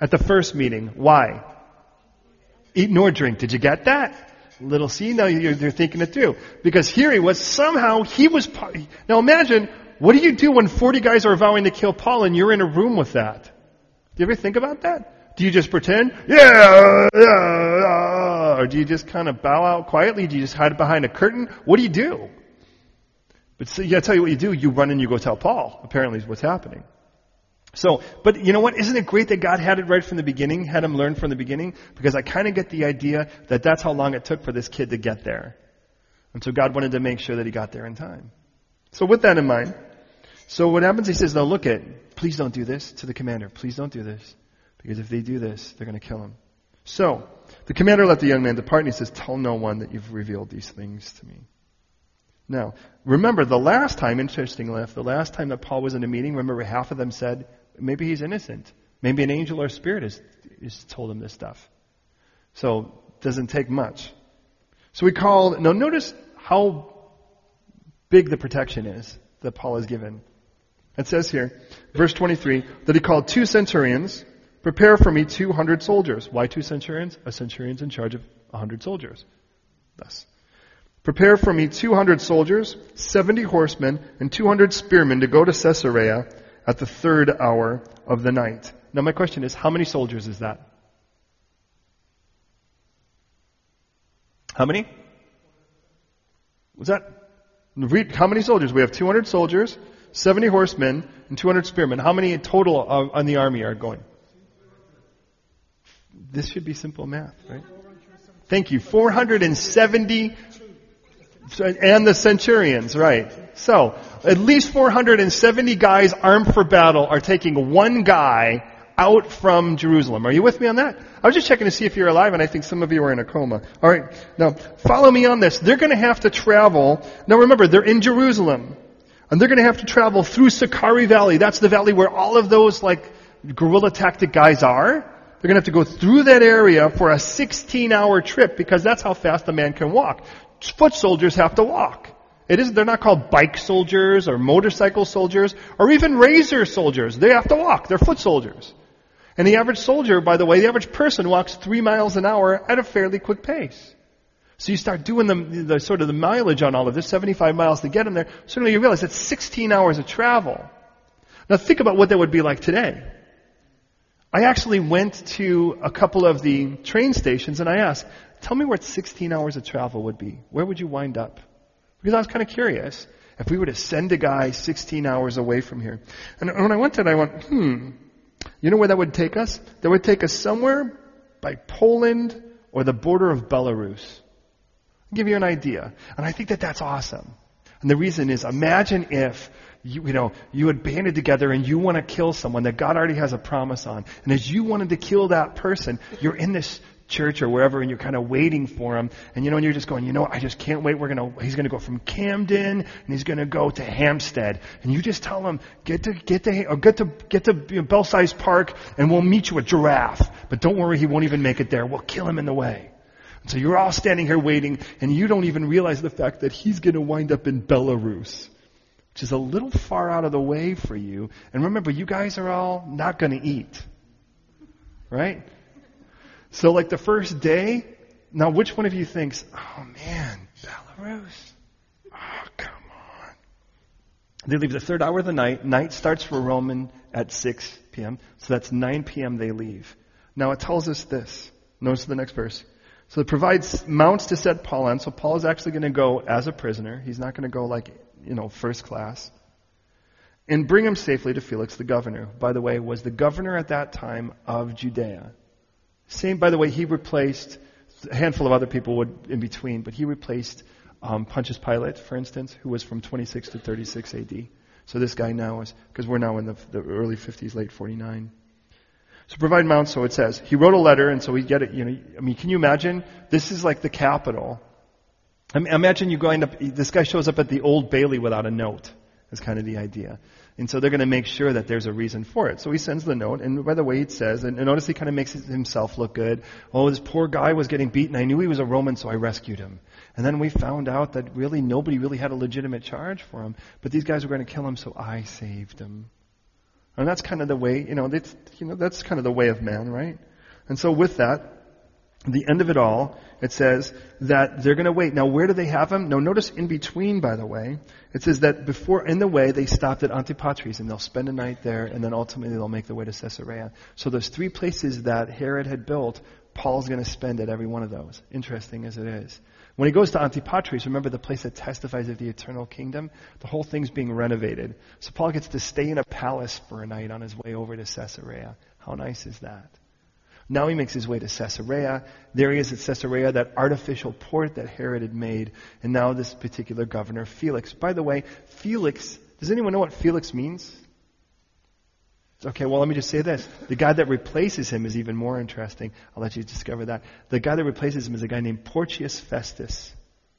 At the first meeting. Why? Eat nor drink. Did you get that? Little C, now you're, you're thinking it through. Because here he was, somehow he was, now imagine what do you do when 40 guys are vowing to kill Paul and you're in a room with that? Do you ever think about that? Do you just pretend? Yeah, yeah, or do you just kind of bow out quietly? Do you just hide behind a curtain? What do you do? But yeah, I tell you what you do. You run and you go tell Paul. Apparently is what's happening. So, but you know what? Isn't it great that God had it right from the beginning, had him learn from the beginning? Because I kind of get the idea that that's how long it took for this kid to get there. And so God wanted to make sure that he got there in time. So with that in mind, so what happens, he says, now look at, please don't do this to the commander. Please don't do this. Because if they do this, they're going to kill him. So, the commander let the young man depart and he says, tell no one that you've revealed these things to me. Now, remember the last time, interestingly enough, the last time that Paul was in a meeting, remember half of them said, maybe he's innocent. Maybe an angel or spirit has, has told him this stuff. So, doesn't take much. So we called, now notice how big the protection is that Paul has given. It says here, verse 23, that he called two centurions, prepare for me 200 soldiers. Why two centurions? A centurion's in charge of 100 soldiers. Thus. Prepare for me 200 soldiers, 70 horsemen, and 200 spearmen to go to Caesarea at the third hour of the night. Now my question is, how many soldiers is that? How many? Was that? Read, how many soldiers? We have 200 soldiers, 70 horsemen, and 200 spearmen. How many in total on the army are going? This should be simple math, right? Thank you. 470 and the centurions, right. So, at least 470 guys armed for battle are taking one guy out from Jerusalem. Are you with me on that? I was just checking to see if you're alive and I think some of you are in a coma. Alright, now follow me on this. They're gonna have to travel, now remember, they're in Jerusalem. And they're going to have to travel through Sicarii Valley. That's the valley where all of those like guerrilla tactic guys are. They're going to have to go through that area for a 16 hour trip because that's how fast a man can walk. Foot soldiers have to walk. It is, they're not called bike soldiers or motorcycle soldiers or even razor soldiers. They have to walk. They're foot soldiers. And the average soldier, by the way, the average person walks three miles an hour at a fairly quick pace. So you start doing the, the, sort of the mileage on all of this, 75 miles to get them there. Suddenly you realize that's 16 hours of travel. Now think about what that would be like today. I actually went to a couple of the train stations and I asked, tell me where 16 hours of travel would be. Where would you wind up? Because I was kind of curious. If we were to send a guy 16 hours away from here. And when I went there, I went, hmm, You know where that would take us? That would take us somewhere by Poland or the border of Belarus. I'll give you an idea. And I think that that's awesome. And the reason is imagine if you, you know, you had banded together and you want to kill someone that God already has a promise on. And as you wanted to kill that person, you're in this church or wherever and you're kind of waiting for him. And you know, and you're just going, you know, I just can't wait. We're going to, he's going to go from Camden and he's going to go to Hampstead. And you just tell him, get to, get to, or get to, get to you know, Belsize Park and we'll meet you at Giraffe. But don't worry, he won't even make it there. We'll kill him in the way. And so you're all standing here waiting and you don't even realize the fact that he's going to wind up in Belarus which is a little far out of the way for you. And remember, you guys are all not going to eat. Right? So, like the first day, now which one of you thinks, oh man, Belarus? Oh, come on. They leave the third hour of the night. Night starts for Roman at 6 p.m. So that's 9 p.m. they leave. Now it tells us this. Notice the next verse. So it provides mounts to set Paul on. So Paul is actually going to go as a prisoner. He's not going to go like you know, first class, and bring him safely to Felix the governor. By the way, was the governor at that time of Judea. Same, by the way, he replaced a handful of other people would in between, but he replaced um, Pontius Pilate, for instance, who was from 26 to 36 AD. So this guy now is, because we're now in the, the early 50s, late 49. So provide mount, so it says. He wrote a letter, and so we get it, you know, I mean, can you imagine? This is like the capital Imagine you going up, this guy shows up at the Old Bailey without a note. That's kind of the idea. And so they're going to make sure that there's a reason for it. So he sends the note, and by the way, it says, and notice he kind of makes himself look good. Oh, this poor guy was getting beaten. I knew he was a Roman, so I rescued him. And then we found out that really nobody really had a legitimate charge for him. But these guys were going to kill him, so I saved him. And that's kind of the way, you know, that's, you know, that's kind of the way of man, right? And so with that, the end of it all, it says that they're going to wait. Now, where do they have him? No, notice in between, by the way, it says that before, in the way, they stopped at Antipatris and they'll spend a night there and then ultimately they'll make their way to Caesarea. So those three places that Herod had built, Paul's going to spend at every one of those. Interesting as it is. When he goes to Antipatris, remember the place that testifies of the eternal kingdom? The whole thing's being renovated. So Paul gets to stay in a palace for a night on his way over to Caesarea. How nice is that? Now he makes his way to Caesarea. There he is at Caesarea, that artificial port that Herod had made. And now this particular governor, Felix. By the way, Felix, does anyone know what Felix means? Okay, well, let me just say this. The guy that replaces him is even more interesting. I'll let you discover that. The guy that replaces him is a guy named Porcius Festus.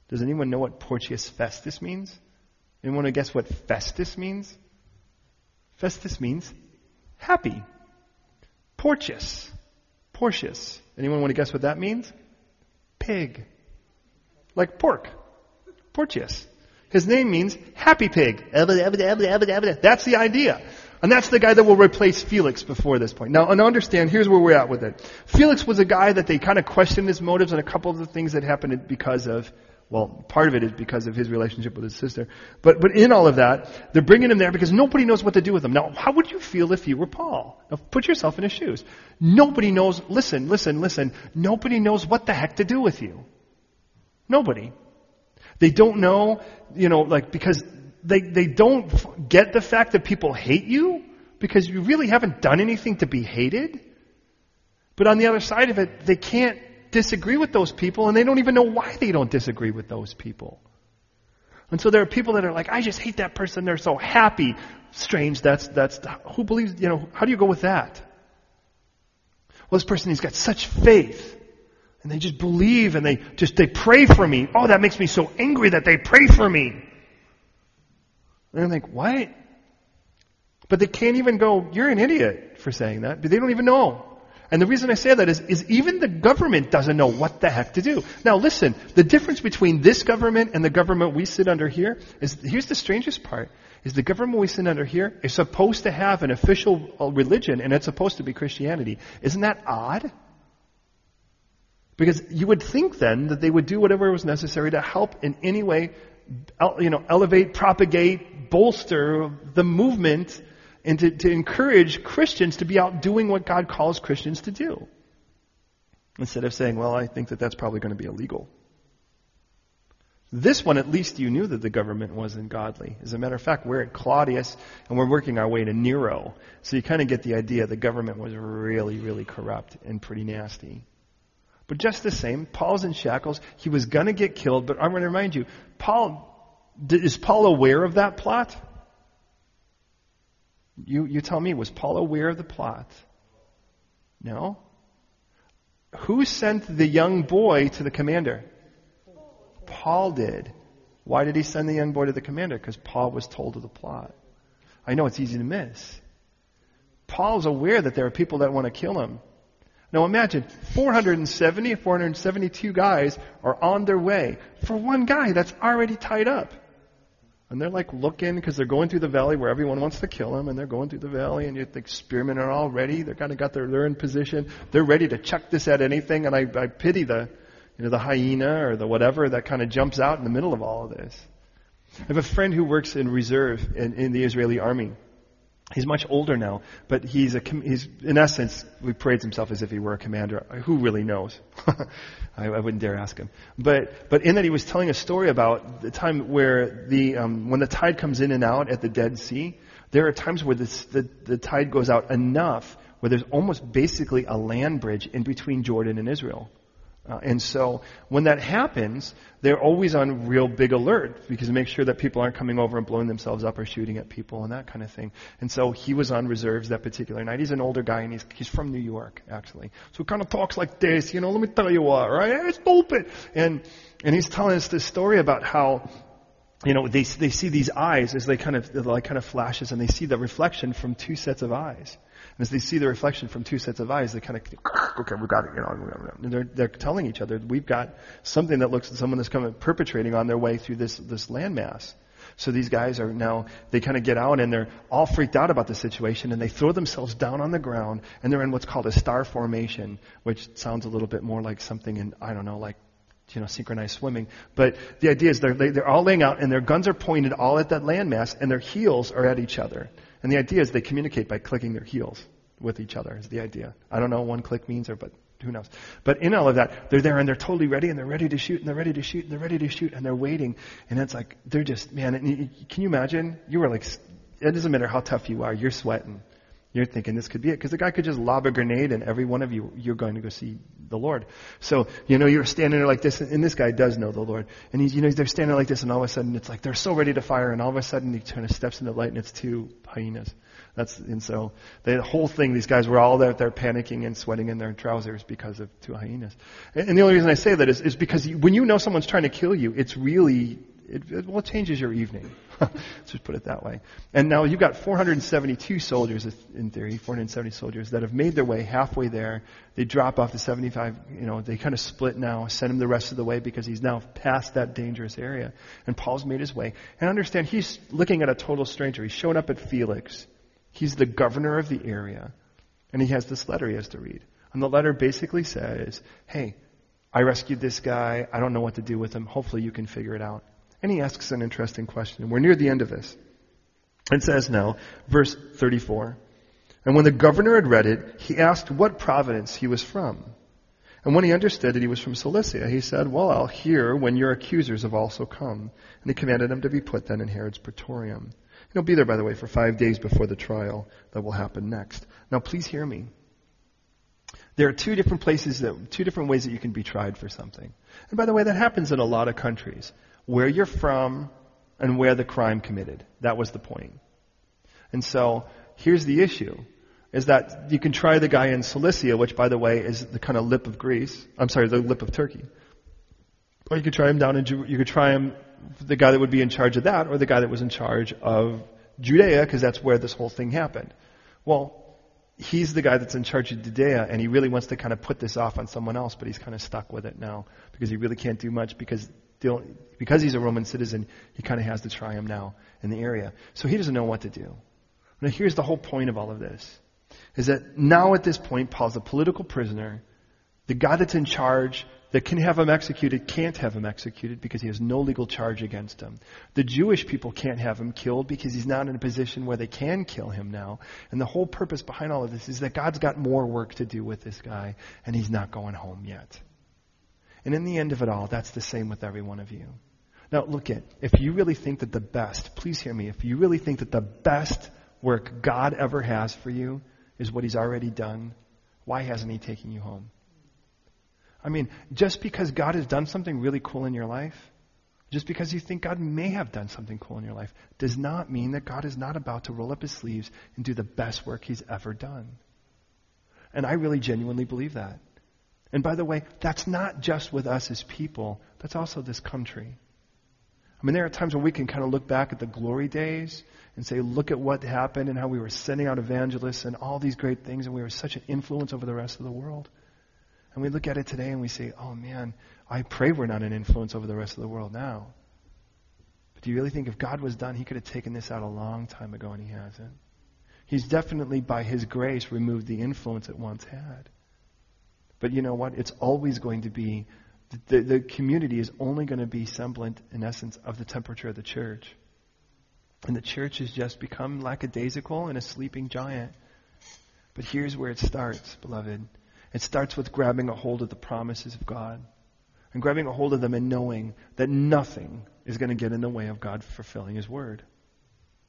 Does anyone know what Porcius Festus means? Anyone want to guess what Festus means? Festus means happy. Porcius Porcius. Anyone want to guess what that means? Pig. Like pork. Porcius. His name means happy pig. That's the idea. And that's the guy that will replace Felix before this point. Now, and understand, here's where we're at with it. Felix was a guy that they kind of questioned his motives and a couple of the things that happened because of well, part of it is because of his relationship with his sister. But, but in all of that, they're bringing him there because nobody knows what to do with him. Now, how would you feel if you were Paul? Now, put yourself in his shoes. Nobody knows, listen, listen, listen. Nobody knows what the heck to do with you. Nobody. They don't know, you know, like, because they, they don't get the fact that people hate you because you really haven't done anything to be hated. But on the other side of it, they can't disagree with those people and they don't even know why they don't disagree with those people. And so there are people that are like, I just hate that person. They're so happy. Strange. That's, that's, who believes, you know, how do you go with that? Well, this person, he's got such faith. And they just believe and they just, they pray for me. Oh, that makes me so angry that they pray for me. And I'm like, what? But they can't even go, you're an idiot for saying that. But they don't even know. And the reason I say that is, is even the government doesn't know what the heck to do. Now listen, the difference between this government and the government we sit under here is, here's the strangest part, is the government we sit under here is supposed to have an official uh, religion and it's supposed to be Christianity. Isn't that odd? Because you would think then that they would do whatever was necessary to help in any way, you know, elevate, propagate, bolster the movement and to, to encourage Christians to be out doing what God calls Christians to do. Instead of saying, well, I think that that's probably going to be illegal. This one, at least you knew that the government wasn't godly. As a matter of fact, we're at Claudius and we're working our way to Nero. So you kind of get the idea the government was really, really corrupt and pretty nasty. But just the same, Paul's in shackles. He was going to get killed, but I'm going to remind you, Paul, is Paul aware of that plot? You, you tell me, was Paul aware of the plot? No? Who sent the young boy to the commander? Paul did. Why did he send the young boy to the commander? Because Paul was told of the plot. I know it's easy to miss. Paul's aware that there are people that want to kill him. Now imagine 470, 472 guys are on their way for one guy that's already tied up. And they're like looking because they're going through the valley where everyone wants to kill them, and they're going through the valley, and you think spearmen are all ready. They're kind of got their they're in position. They're ready to chuck this at anything, and I, I pity the you know the hyena or the whatever that kind of jumps out in the middle of all of this. I have a friend who works in reserve in, in the Israeli army, He's much older now, but he's a, he's, in essence, he parades himself as if he were a commander. Who really knows? I, I, wouldn't dare ask him. But, but in that he was telling a story about the time where the, um, when the tide comes in and out at the Dead Sea, there are times where this, the, the tide goes out enough where there's almost basically a land bridge in between Jordan and Israel. Uh, and so when that happens, they're always on real big alert because to make sure that people aren't coming over and blowing themselves up or shooting at people and that kind of thing. And so he was on reserves that particular night. He's an older guy and he's, he's from New York, actually. So he kind of talks like this, you know, let me tell you what, right? It's stupid. And, and he's telling us this story about how you know, they, they see these eyes as they kind of, like kind of flashes and they see the reflection from two sets of eyes. And as they see the reflection from two sets of eyes, they kind of, okay, we got it, you know, and they're, they're telling each other, we've got something that looks like someone that's coming, perpetrating on their way through this, this landmass. So these guys are now, they kind of get out and they're all freaked out about the situation and they throw themselves down on the ground and they're in what's called a star formation, which sounds a little bit more like something in, I don't know, like you know, synchronized swimming. But the idea is they're, they're all laying out and their guns are pointed all at that landmass and their heels are at each other. And the idea is they communicate by clicking their heels with each other is the idea. I don't know what one click means or, but who knows. But in all of that, they're there and they're totally ready and they're ready to shoot and they're ready to shoot and they're ready to shoot and they're waiting. And it's like, they're just, man, can you imagine? You were like, it doesn't matter how tough you are, you're sweating. You're thinking this could be it. Because the guy could just lob a grenade and every one of you, you're going to go see the Lord. So, you know, you're standing there like this and this guy does know the Lord. And he's, you know, they're standing like this and all of a sudden it's like they're so ready to fire and all of a sudden he kind of steps into the light and it's two hyenas. That's, and so the whole thing, these guys were all out there panicking and sweating in their trousers because of two hyenas. And, and the only reason I say that is, is because when you know someone's trying to kill you, it's really it, it, well, it changes your evening. Let's just put it that way. And now you've got 472 soldiers, in theory, 470 soldiers that have made their way halfway there. They drop off the 75, you know, they kind of split now, send him the rest of the way because he's now past that dangerous area. And Paul's made his way. And understand, he's looking at a total stranger. He's shown up at Felix. He's the governor of the area. And he has this letter he has to read. And the letter basically says, hey, I rescued this guy. I don't know what to do with him. Hopefully you can figure it out. And he asks an interesting question. We're near the end of this. It says now, verse 34. And when the governor had read it, he asked what province he was from. And when he understood that he was from Cilicia, he said, Well, I'll hear when your accusers have also come. And he commanded him to be put then in Herod's praetorium. He'll be there, by the way, for five days before the trial that will happen next. Now, please hear me. There are two different places that, two different ways that you can be tried for something. And by the way, that happens in a lot of countries where you're from and where the crime committed. That was the point. And so here's the issue is that you can try the guy in Cilicia, which by the way is the kind of lip of Greece. I'm sorry, the lip of Turkey. Or you could try him down in, Judea, you could try him, the guy that would be in charge of that, or the guy that was in charge of Judea, because that's where this whole thing happened. Well, he's the guy that's in charge of Judea, and he really wants to kind of put this off on someone else, but he's kind of stuck with it now because he really can't do much because because he's a Roman citizen, he kind of has to try him now in the area. So he doesn't know what to do. Now here's the whole point of all of this. Is that now at this point, Paul's a political prisoner. The guy that's in charge that can have him executed can't have him executed because he has no legal charge against him. The Jewish people can't have him killed because he's not in a position where they can kill him now. And the whole purpose behind all of this is that God's got more work to do with this guy and he's not going home yet. And in the end of it all, that's the same with every one of you. Now, look at, if you really think that the best, please hear me, if you really think that the best work God ever has for you is what He's already done, why hasn't He taken you home? I mean, just because God has done something really cool in your life, just because you think God may have done something cool in your life, does not mean that God is not about to roll up His sleeves and do the best work He's ever done. And I really genuinely believe that. And by the way, that's not just with us as people, that's also this country. I mean, there are times when we can kind of look back at the glory days and say, look at what happened and how we were sending out evangelists and all these great things, and we were such an influence over the rest of the world. And we look at it today and we say, oh man, I pray we're not an influence over the rest of the world now. But do you really think if God was done, He could have taken this out a long time ago and He hasn't? He's definitely, by His grace, removed the influence it once had. But you know what? It's always going to be the, the community is only going to be semblant, in essence, of the temperature of the church. And the church has just become lackadaisical and a sleeping giant. But here's where it starts, beloved. It starts with grabbing a hold of the promises of God and grabbing a hold of them and knowing that nothing is going to get in the way of God fulfilling His word.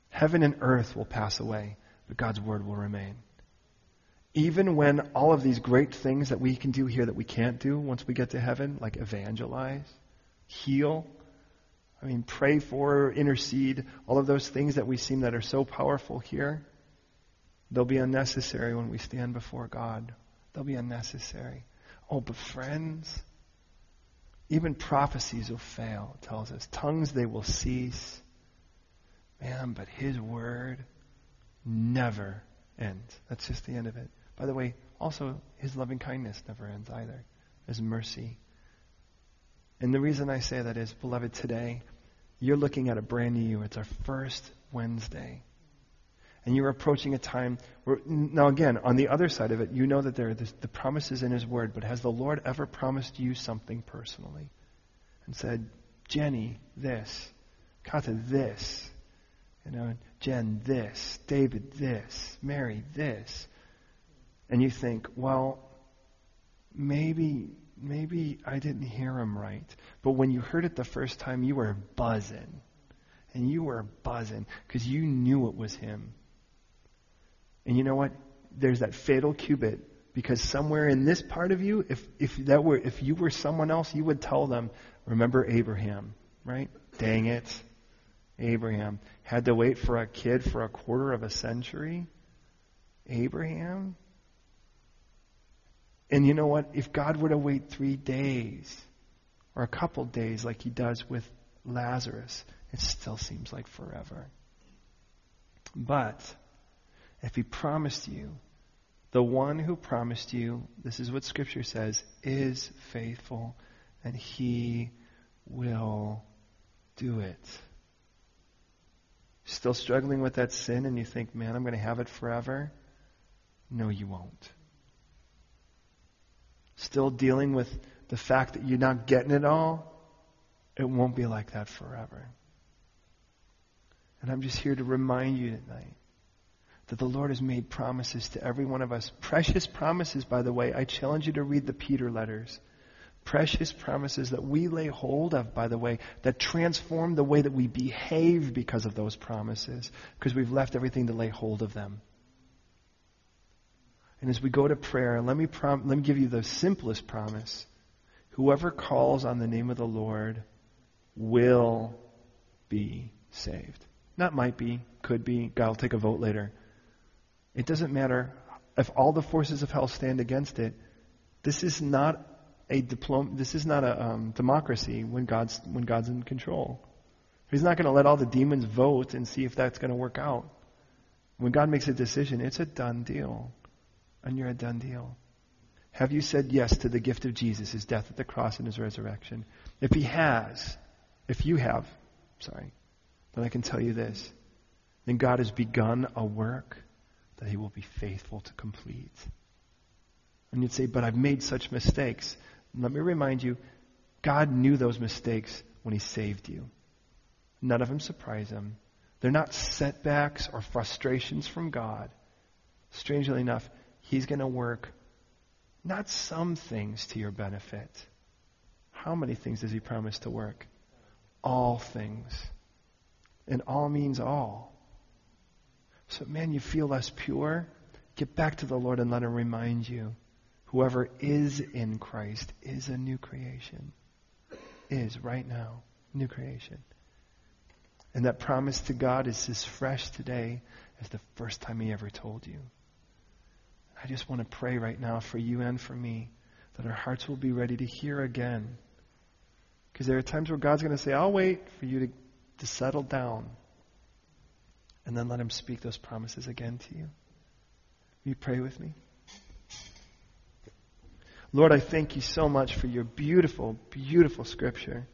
Heaven and earth will pass away, but God's word will remain even when all of these great things that we can do here that we can't do once we get to heaven, like evangelize, heal, I mean, pray for, intercede, all of those things that we seem that are so powerful here, they'll be unnecessary when we stand before God. They'll be unnecessary. Oh, but friends, even prophecies will fail, it tells us. Tongues they will cease. Man, but his word never ends. That's just the end of it. By the way, also, his loving kindness never ends either. His mercy. And the reason I say that is, beloved, today, you're looking at a brand new, you. it's our first Wednesday. And you're approaching a time where, now again, on the other side of it, you know that there are the promises in His Word, but has the Lord ever promised you something personally? And said, Jenny, this. Kata, this. You know, Jen, this. David, this. Mary, this and you think, well, maybe maybe I didn't hear him right. But when you heard it the first time, you were buzzing. And you were buzzing because you knew it was him. And you know what? There's that fatal qubit because somewhere in this part of you, if, if that were if you were someone else, you would tell them, remember Abraham, right? Dang it. Abraham had to wait for a kid for a quarter of a century. Abraham? And you know what? If God were to wait three days or a couple days like he does with Lazarus, it still seems like forever. But if he promised you, the one who promised you, this is what Scripture says, is faithful and he will do it. Still struggling with that sin and you think, man, I'm going to have it forever? No, you won't still dealing with the fact that you're not getting it all, it won't be like that forever. And I'm just here to remind you tonight that the Lord has made promises to every one of us. Precious promises, by the way. I challenge you to read the Peter letters. Precious promises that we lay hold of, by the way, that transform the way that we behave because of those promises, because we've left everything to lay hold of them. And as we go to prayer, let me, prom- let me give you the simplest promise. Whoever calls on the name of the Lord will be saved. Not might be, could be. God will take a vote later. It doesn't matter if all the forces of hell stand against it. This is not a diplom- This is not a um, democracy when God's when God's in control. He's not going to let all the demons vote and see if that's going to work out. When God makes a decision, it's a done deal and you're a done deal. Have you said yes to the gift of Jesus, his death at the cross and his resurrection? If he has, if you have, sorry, then I can tell you this. Then God has begun a work that he will be faithful to complete. And you'd say, but I've made such mistakes. Let me remind you, God knew those mistakes when he saved you. None of them surprise him. They're not setbacks or frustrations from God. Strangely enough, He's going to work not some things to your benefit. How many things does He promise to work? all things. And all means all. So, man, you feel less pure? Get back to the Lord and let Him remind you whoever is in Christ is a new creation. Is right now, new creation. And that promise to God is as fresh today as the first time He ever told you. I just want to pray right now for you and for me that our hearts will be ready to hear again. Because there are times where God's going to say, I'll wait for you to, to settle down. And then let Him speak those promises again to you. Will you pray with me? Lord, I thank you so much for your beautiful, beautiful scripture.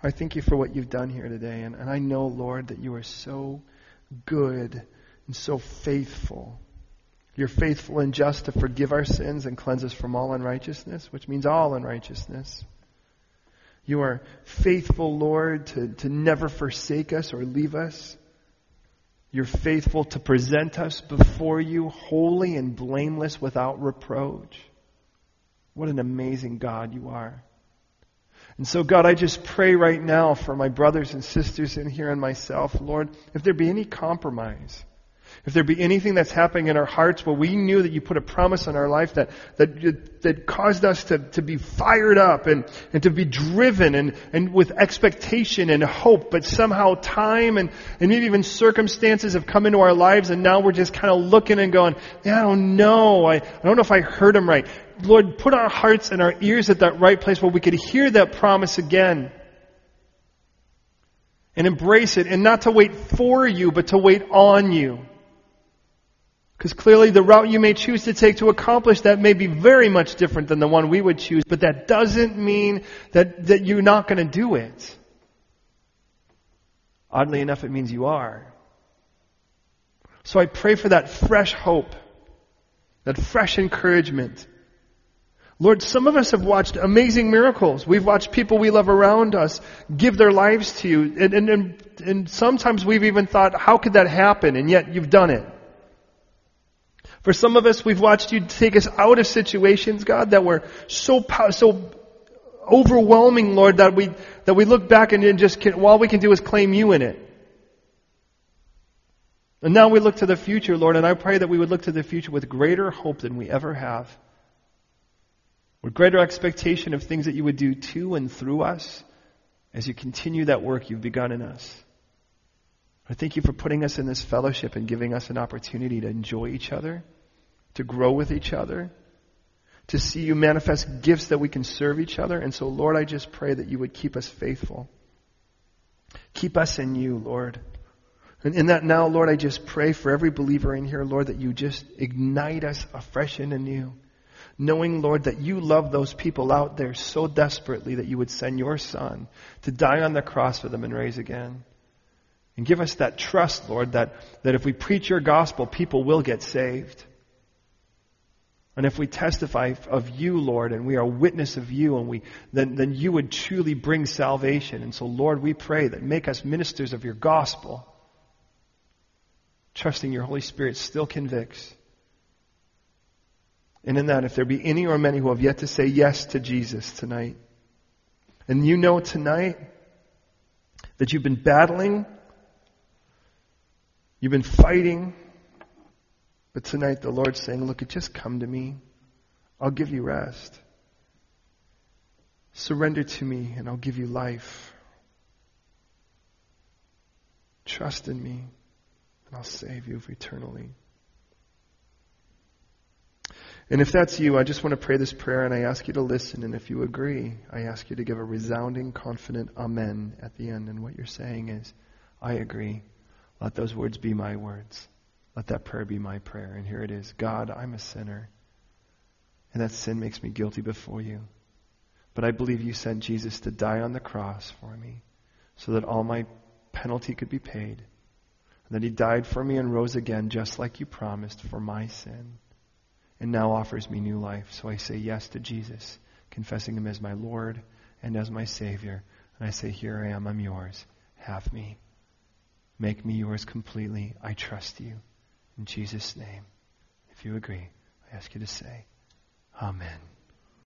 I thank you for what you've done here today. And, and I know, Lord, that you are so good and so faithful. You're faithful and just to forgive our sins and cleanse us from all unrighteousness, which means all unrighteousness. You are faithful, Lord, to, to never forsake us or leave us. You're faithful to present us before you holy and blameless without reproach. What an amazing God you are. And so, God, I just pray right now for my brothers and sisters in here and myself, Lord, if there be any compromise, if there be anything that's happening in our hearts where we knew that you put a promise on our life that, that, that caused us to, to be fired up and, and to be driven and, and with expectation and hope, but somehow time and, and maybe even circumstances have come into our lives and now we're just kind of looking and going, yeah, I don't know. I, I don't know if I heard him right. Lord, put our hearts and our ears at that right place where we could hear that promise again. And embrace it, and not to wait for you, but to wait on you. Because clearly the route you may choose to take to accomplish that may be very much different than the one we would choose, but that doesn't mean that, that you're not going to do it. Oddly enough, it means you are. So I pray for that fresh hope, that fresh encouragement Lord, some of us have watched amazing miracles. We've watched people we love around us give their lives to you. And, and, and, and sometimes we've even thought, how could that happen? And yet you've done it. For some of us, we've watched you take us out of situations, God, that were so, so overwhelming, Lord, that we, that we look back and just can, all we can do is claim you in it. And now we look to the future, Lord, and I pray that we would look to the future with greater hope than we ever have with greater expectation of things that you would do to and through us as you continue that work you've begun in us. I thank you for putting us in this fellowship and giving us an opportunity to enjoy each other, to grow with each other, to see you manifest gifts that we can serve each other. And so, Lord, I just pray that you would keep us faithful. Keep us in you, Lord. And in that now, Lord, I just pray for every believer in here, Lord, that you just ignite us afresh and anew knowing, Lord, that you love those people out there so desperately that you would send your Son to die on the cross for them and raise again. And give us that trust, Lord, that, that if we preach your gospel, people will get saved. And if we testify of you, Lord, and we are witness of you, and we, then, then you would truly bring salvation. And so, Lord, we pray that make us ministers of your gospel, trusting your Holy Spirit still convicts. And in that, if there be any or many who have yet to say yes to Jesus tonight, and you know tonight that you've been battling, you've been fighting, but tonight the Lord's saying, Look, just come to me. I'll give you rest. Surrender to me, and I'll give you life. Trust in me, and I'll save you eternally. And if that's you, I just want to pray this prayer and I ask you to listen. And if you agree, I ask you to give a resounding, confident amen at the end. And what you're saying is, I agree. Let those words be my words. Let that prayer be my prayer. And here it is God, I'm a sinner. And that sin makes me guilty before you. But I believe you sent Jesus to die on the cross for me so that all my penalty could be paid. And that he died for me and rose again just like you promised for my sin and now offers me new life. So I say yes to Jesus, confessing him as my Lord and as my Savior. And I say, Here I am, I'm yours. Have me. Make me yours completely. I trust you. In Jesus' name. If you agree, I ask you to say, Amen.